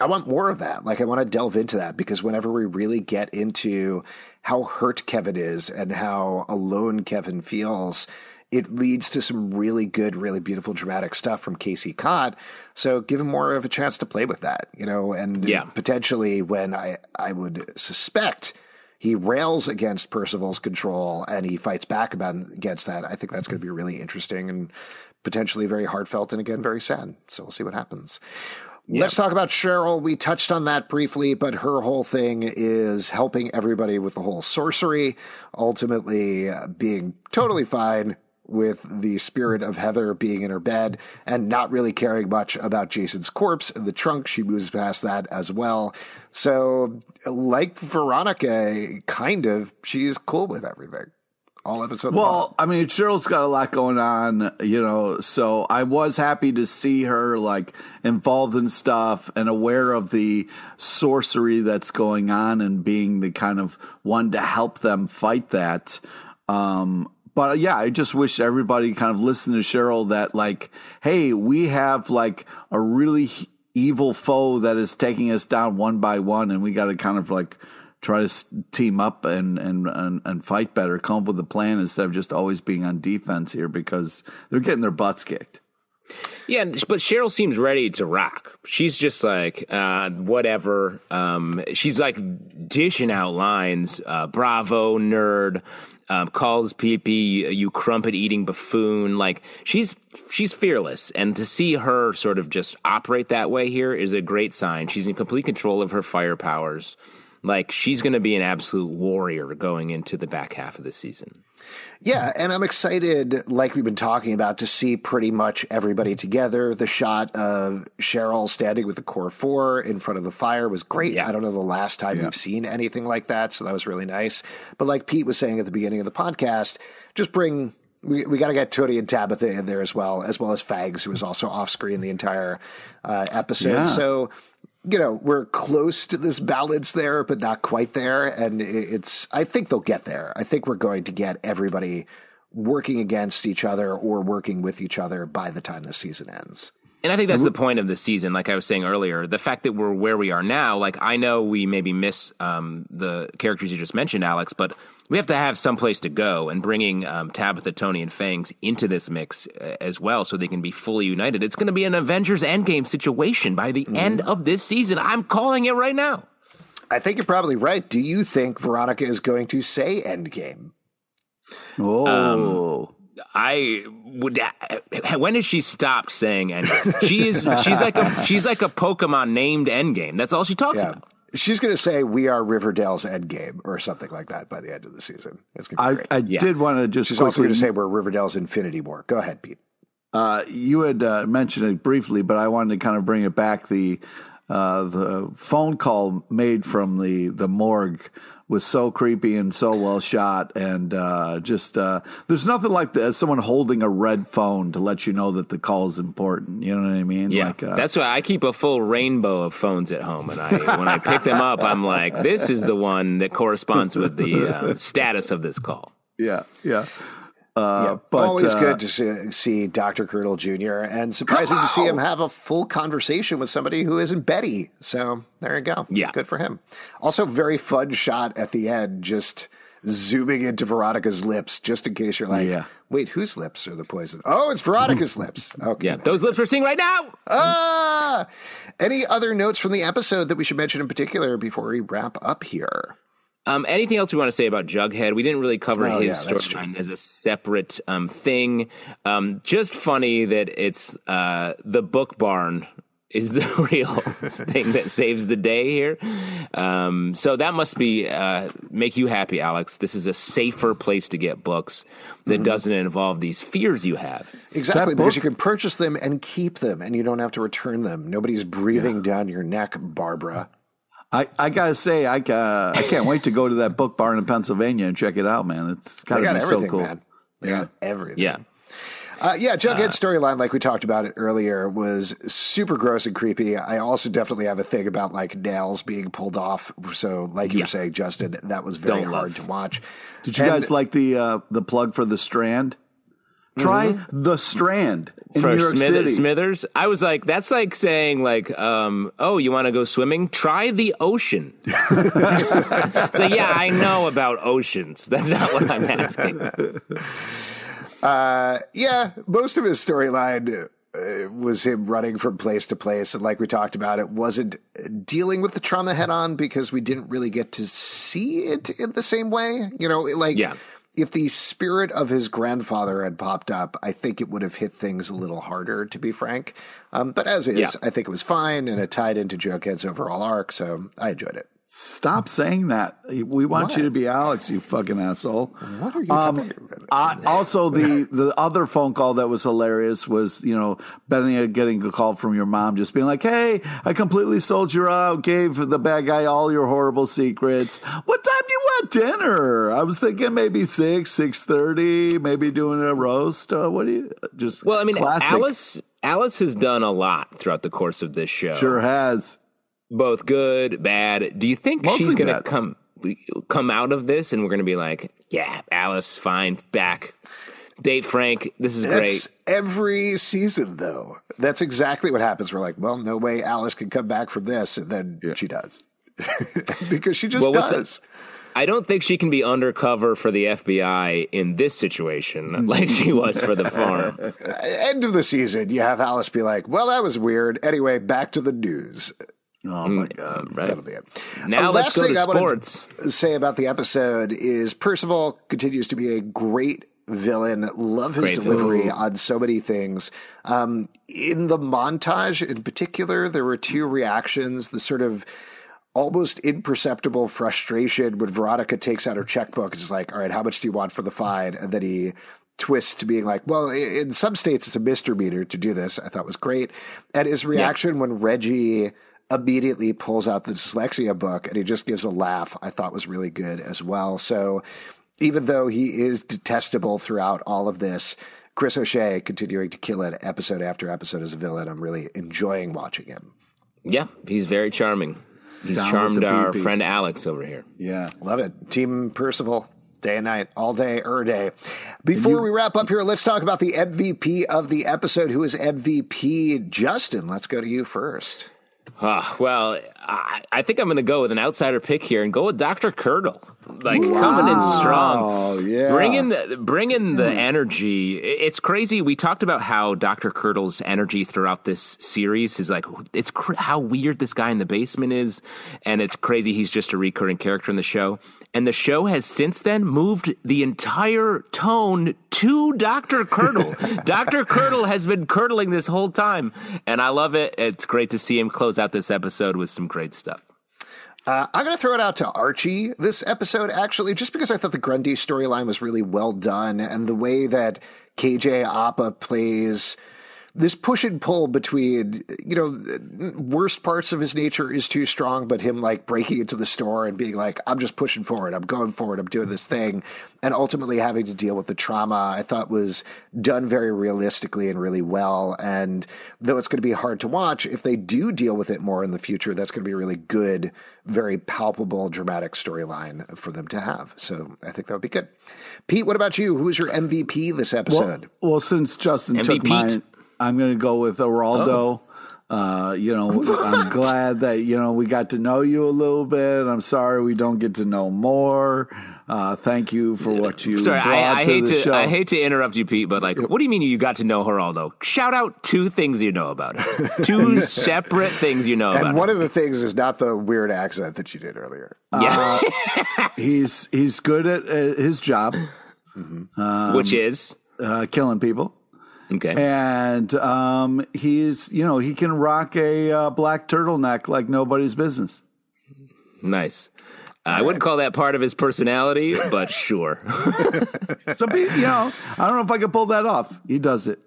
I want more of that. Like, I want to delve into that because whenever we really get into how hurt Kevin is and how alone Kevin feels, it leads to some really good, really beautiful, dramatic stuff from Casey Cott. So give him more of a chance to play with that, you know, and Yeah. potentially when I, I would suspect he rails against Percival's control and he fights back about against that. I think that's going to be really interesting and potentially very heartfelt and again very sad. So we'll see what happens. Let's talk about Cheryl. We touched on that briefly, but her whole thing is helping everybody with the whole sorcery, ultimately uh, being totally fine with the spirit of Heather being in her bed and not really caring much about Jason's corpse in the trunk. She moves past that as well. So, like Veronica, kind of, she's cool with everything. All episode. Well, I mean, Cheryl's got a lot going on, you know, so I was happy to see her like involved in stuff and aware of the sorcery that's going on and being the kind of one to help them fight that. Um, but uh, yeah, I just wish everybody kind of listened to Cheryl that like, hey, we have like a really evil foe that is taking us down one by one, and we got to kind of like try to team up and, and and and fight better, come up with a plan instead of just always being on defense here because they're getting their butts kicked. Yeah, but Cheryl seems ready to rock. She's just like, uh, whatever. Um, she's like dishing out lines. Uh, Bravo, nerd. Um, calls PP you crumpet eating buffoon. Like she's she's fearless, and to see her sort of just operate that way here is a great sign. She's in complete control of her fire powers. Like she's going to be an absolute warrior going into the back half of the season. Yeah, and I'm excited, like we've been talking about, to see pretty much everybody together. The shot of Cheryl standing with the core four in front of the fire was great. Yeah. I don't know the last time Yeah. we've seen anything like that, so that was really nice. But like Pete was saying at the beginning of the podcast, just bring. We, we got to get Toni and Tabitha in there as well, as well as Fangs, who was also off screen the entire uh, episode. Yeah. So you know, we're close to this balance there, but not quite there. And it's, I think they'll get there. I think we're going to get everybody working against each other or working with each other by the time the season ends. And I think that's the point of the season. Like I was saying earlier, the fact that we're where we are now, like I know we maybe miss um, the characters you just mentioned, Alex, but we have to have some place to go. And bringing um, Tabitha, Toni, and Fangs into this mix uh, as well, so they can be fully united. It's going to be an Avengers Endgame situation by the end of this season. I'm calling it right now. I think you're probably right. Do you think Veronica is going to say endgame? Oh, I would. When has she stopped saying Endgame? She is. She's like a. She's like a Pokemon named Endgame. That's all she talks Yeah. about. She's going to say we are Riverdale's endgame or something like that by the end of the season. It's going to be I, great. I Yeah. did want to just She's also going to say we're Riverdale's Infinity War. Go ahead, Pete. Uh, you had uh, mentioned it briefly, but I wanted to kind of bring it back. The uh, the phone call made from the the morgue was so creepy and so well shot, and uh, just uh, there's nothing like the, someone holding a red phone to let you know that the call is important. You know what I mean? Yeah, Like, uh, that's why I keep a full rainbow of phones at home, and I when I pick them up, I'm like, this is the one that corresponds with the uh, status of this call. yeah, yeah. Uh, but Always uh, good to see, see Dr. Curdle Jr. and surprising to see him have a full conversation with somebody who isn't Betty. So there you go. Yeah. Good for him. Also, very fun shot at the end, just zooming into Veronica's lips, just in case you're like, Yeah. wait, whose lips are the poison? Oh, it's Veronica's lips. Okay. Yeah, those lips we're seeing right now. Ah! Any other notes from the episode that we should mention in particular before we wrap up here? Um, anything else we want to say about Jughead? We didn't really cover Oh, his yeah, storyline as a separate um, thing. Um, just funny that it's uh, the book barn is the real thing that saves the day here. Um, so that must be uh, make you happy, Alex. This is a safer place to get books that Mm-hmm. doesn't involve these fears you have. Exactly, because you can purchase them and keep them, and you don't have to return them. Nobody's breathing down your neck, Barbara. I, I gotta say, I uh, I can't wait to go to that book barn in Pennsylvania and check it out, man. It's gotta got be so cool. man. They got everything. Yeah. Uh, yeah, Jughead's storyline, like we talked about it earlier, was super gross and creepy. I also definitely have a thing about like nails being pulled off. So, like you Yeah. were saying, Justin, that was very Don't hard love. to watch. Did you And- guys like the uh, the plug for the Strand? Try the Strand in for New York Smith- City. Smithers. I was like, that's like saying like, um, oh, you want to go swimming? Try the ocean. so yeah, I know about oceans. That's not what I'm asking. Uh, yeah, most of his storyline uh, was him running from place to place, and like we talked about, it wasn't dealing with the trauma head on because we didn't really get to see it in the same way. You know, like Yeah. If the spirit of his grandfather had popped up, I think it would have hit things a little harder, to be frank. Um, but as is, Yeah. I think it was fine, and it tied into Jughead's overall arc, so I enjoyed it. Stop saying that. We want What? you to be Alex, you fucking asshole. What are you Um, talking about? I, also, the the other phone call that was hilarious was you know Benny getting a call from your mom, just being like, "Hey, I completely sold you out, gave the bad guy all your horrible secrets. What time do you want dinner? I was thinking maybe six, six thirty, maybe doing a roast. Uh, what do you just? Well, I mean, classic. Alice Alice has done a lot throughout the course of this show. sure has. Both good, bad. Do you think Mostly she's going to bad. come come out of this and we're going to be like, yeah, Alice, fine, back. Date Frank, this is That's great. every season, though. That's exactly what happens. We're like, well, no way Alice can come back from this. And then she does. because she just Well, what's does. I don't think she can be undercover for the FBI in this situation like she was for the farm. End of the season, you have Alice be like, well, that was weird. Anyway, back to the news. Oh my god. Right. That'll be it. Now Uh, let's go to I sports. to say about the episode is Percival continues to be a great villain. Love his Great delivery villain. on so many things. Um, in the montage in particular, there were two reactions. The sort of almost imperceptible frustration when Veronica takes out her checkbook and is like, all right, how much do you want for the fine? And then he twists to being like, well, in some states it's a misdemeanor to do this. I thought was great. And his reaction yeah. when Reggie immediately pulls out the dyslexia book and he just gives a laugh, I thought was really good as well. So even though he is detestable throughout all of this, Chris O'Shea continuing to kill it episode after episode as a villain. I'm really enjoying watching him. Yeah, he's very charming. He's Down charmed our friend Alex over here. Yeah. Love it. Team Percival, day and night, all day, er day. Before you, we wrap up here, let's talk about the MVP of the episode. Who is MVP? Justin, let's go to you first. Uh, well, I, I, think I'm going to go with an outsider pick here and go with Dr. Curdle. Like wow. coming in strong, yeah. bringing the bringing the hmm. energy. It's crazy. We talked about how Dr. Curdle's energy throughout this series is like it's cr- how weird this guy in the basement is, and it's crazy. He's just a recurring character in the show, and the show has since then moved the entire tone to Dr. Curdle. Dr. Curdle has been curdling this whole time, and I love it. It's great to see him close out this episode with some great stuff. Uh, I'm going to throw it out to Archie. This episode, actually, just because I thought the Grundy storyline was really well done and the way that KJ Apa plays this push and pull between you know worst parts of his nature is too strong but him like breaking into the store and being like i'm just pushing forward. I'm going forward. I'm doing this thing. And ultimately having to deal with the trauma i thought was done very realistically and really well. And though it's going to be hard to watch if they do deal with it more in the future that's going to be a really good very palpable dramatic storyline for them to have. So i think that would be good. Pete what about you? Who is your mvp this episode? well, well since justin MVP took mine I'm going to go with Geraldo. Oh. Uh, you know, I'm glad that you know we got to know you a little bit. I'm sorry we don't get to know more. Uh, thank you for what you. Sorry, I, I hate to show. I hate to interrupt you, Pete, but like, what do you mean you got to know Geraldo? Shout out two things you know about him. Two separate things you know. About. And one him. of the things is not the weird accent that you did earlier. Yeah, uh, he's he's good at, at his job, mm-hmm. um, which is uh, killing people. Okay. And um, he's, you know, he can rock a uh, black turtleneck like nobody's business. Nice. I wouldn't call that part of his personality, but sure. Some people, you know, I don't know if I can pull that off. He does it.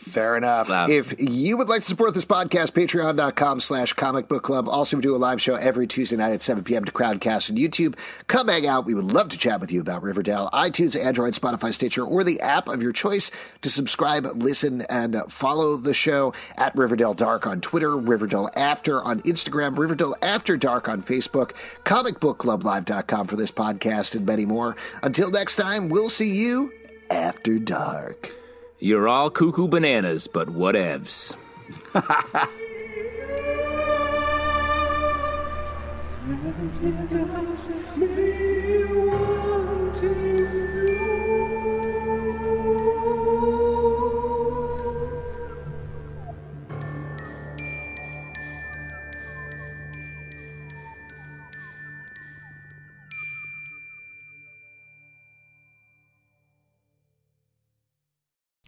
Fair enough. If you would like to support this podcast, patreon.com slash comic book club. Also, we do a live show every Tuesday night at 7 p.m. to Crowdcast on YouTube. Come hang out. We would love to chat with you about Riverdale, iTunes, Android, Spotify, Stitcher, or the app of your choice to subscribe, listen, and follow the show at Riverdale Dark on Twitter, Riverdale After on Instagram, Riverdale After Dark on Facebook, comicbookclublive.com for this podcast, and many more. Until next time, we'll see you after dark. You're all cuckoo bananas, but whatevs.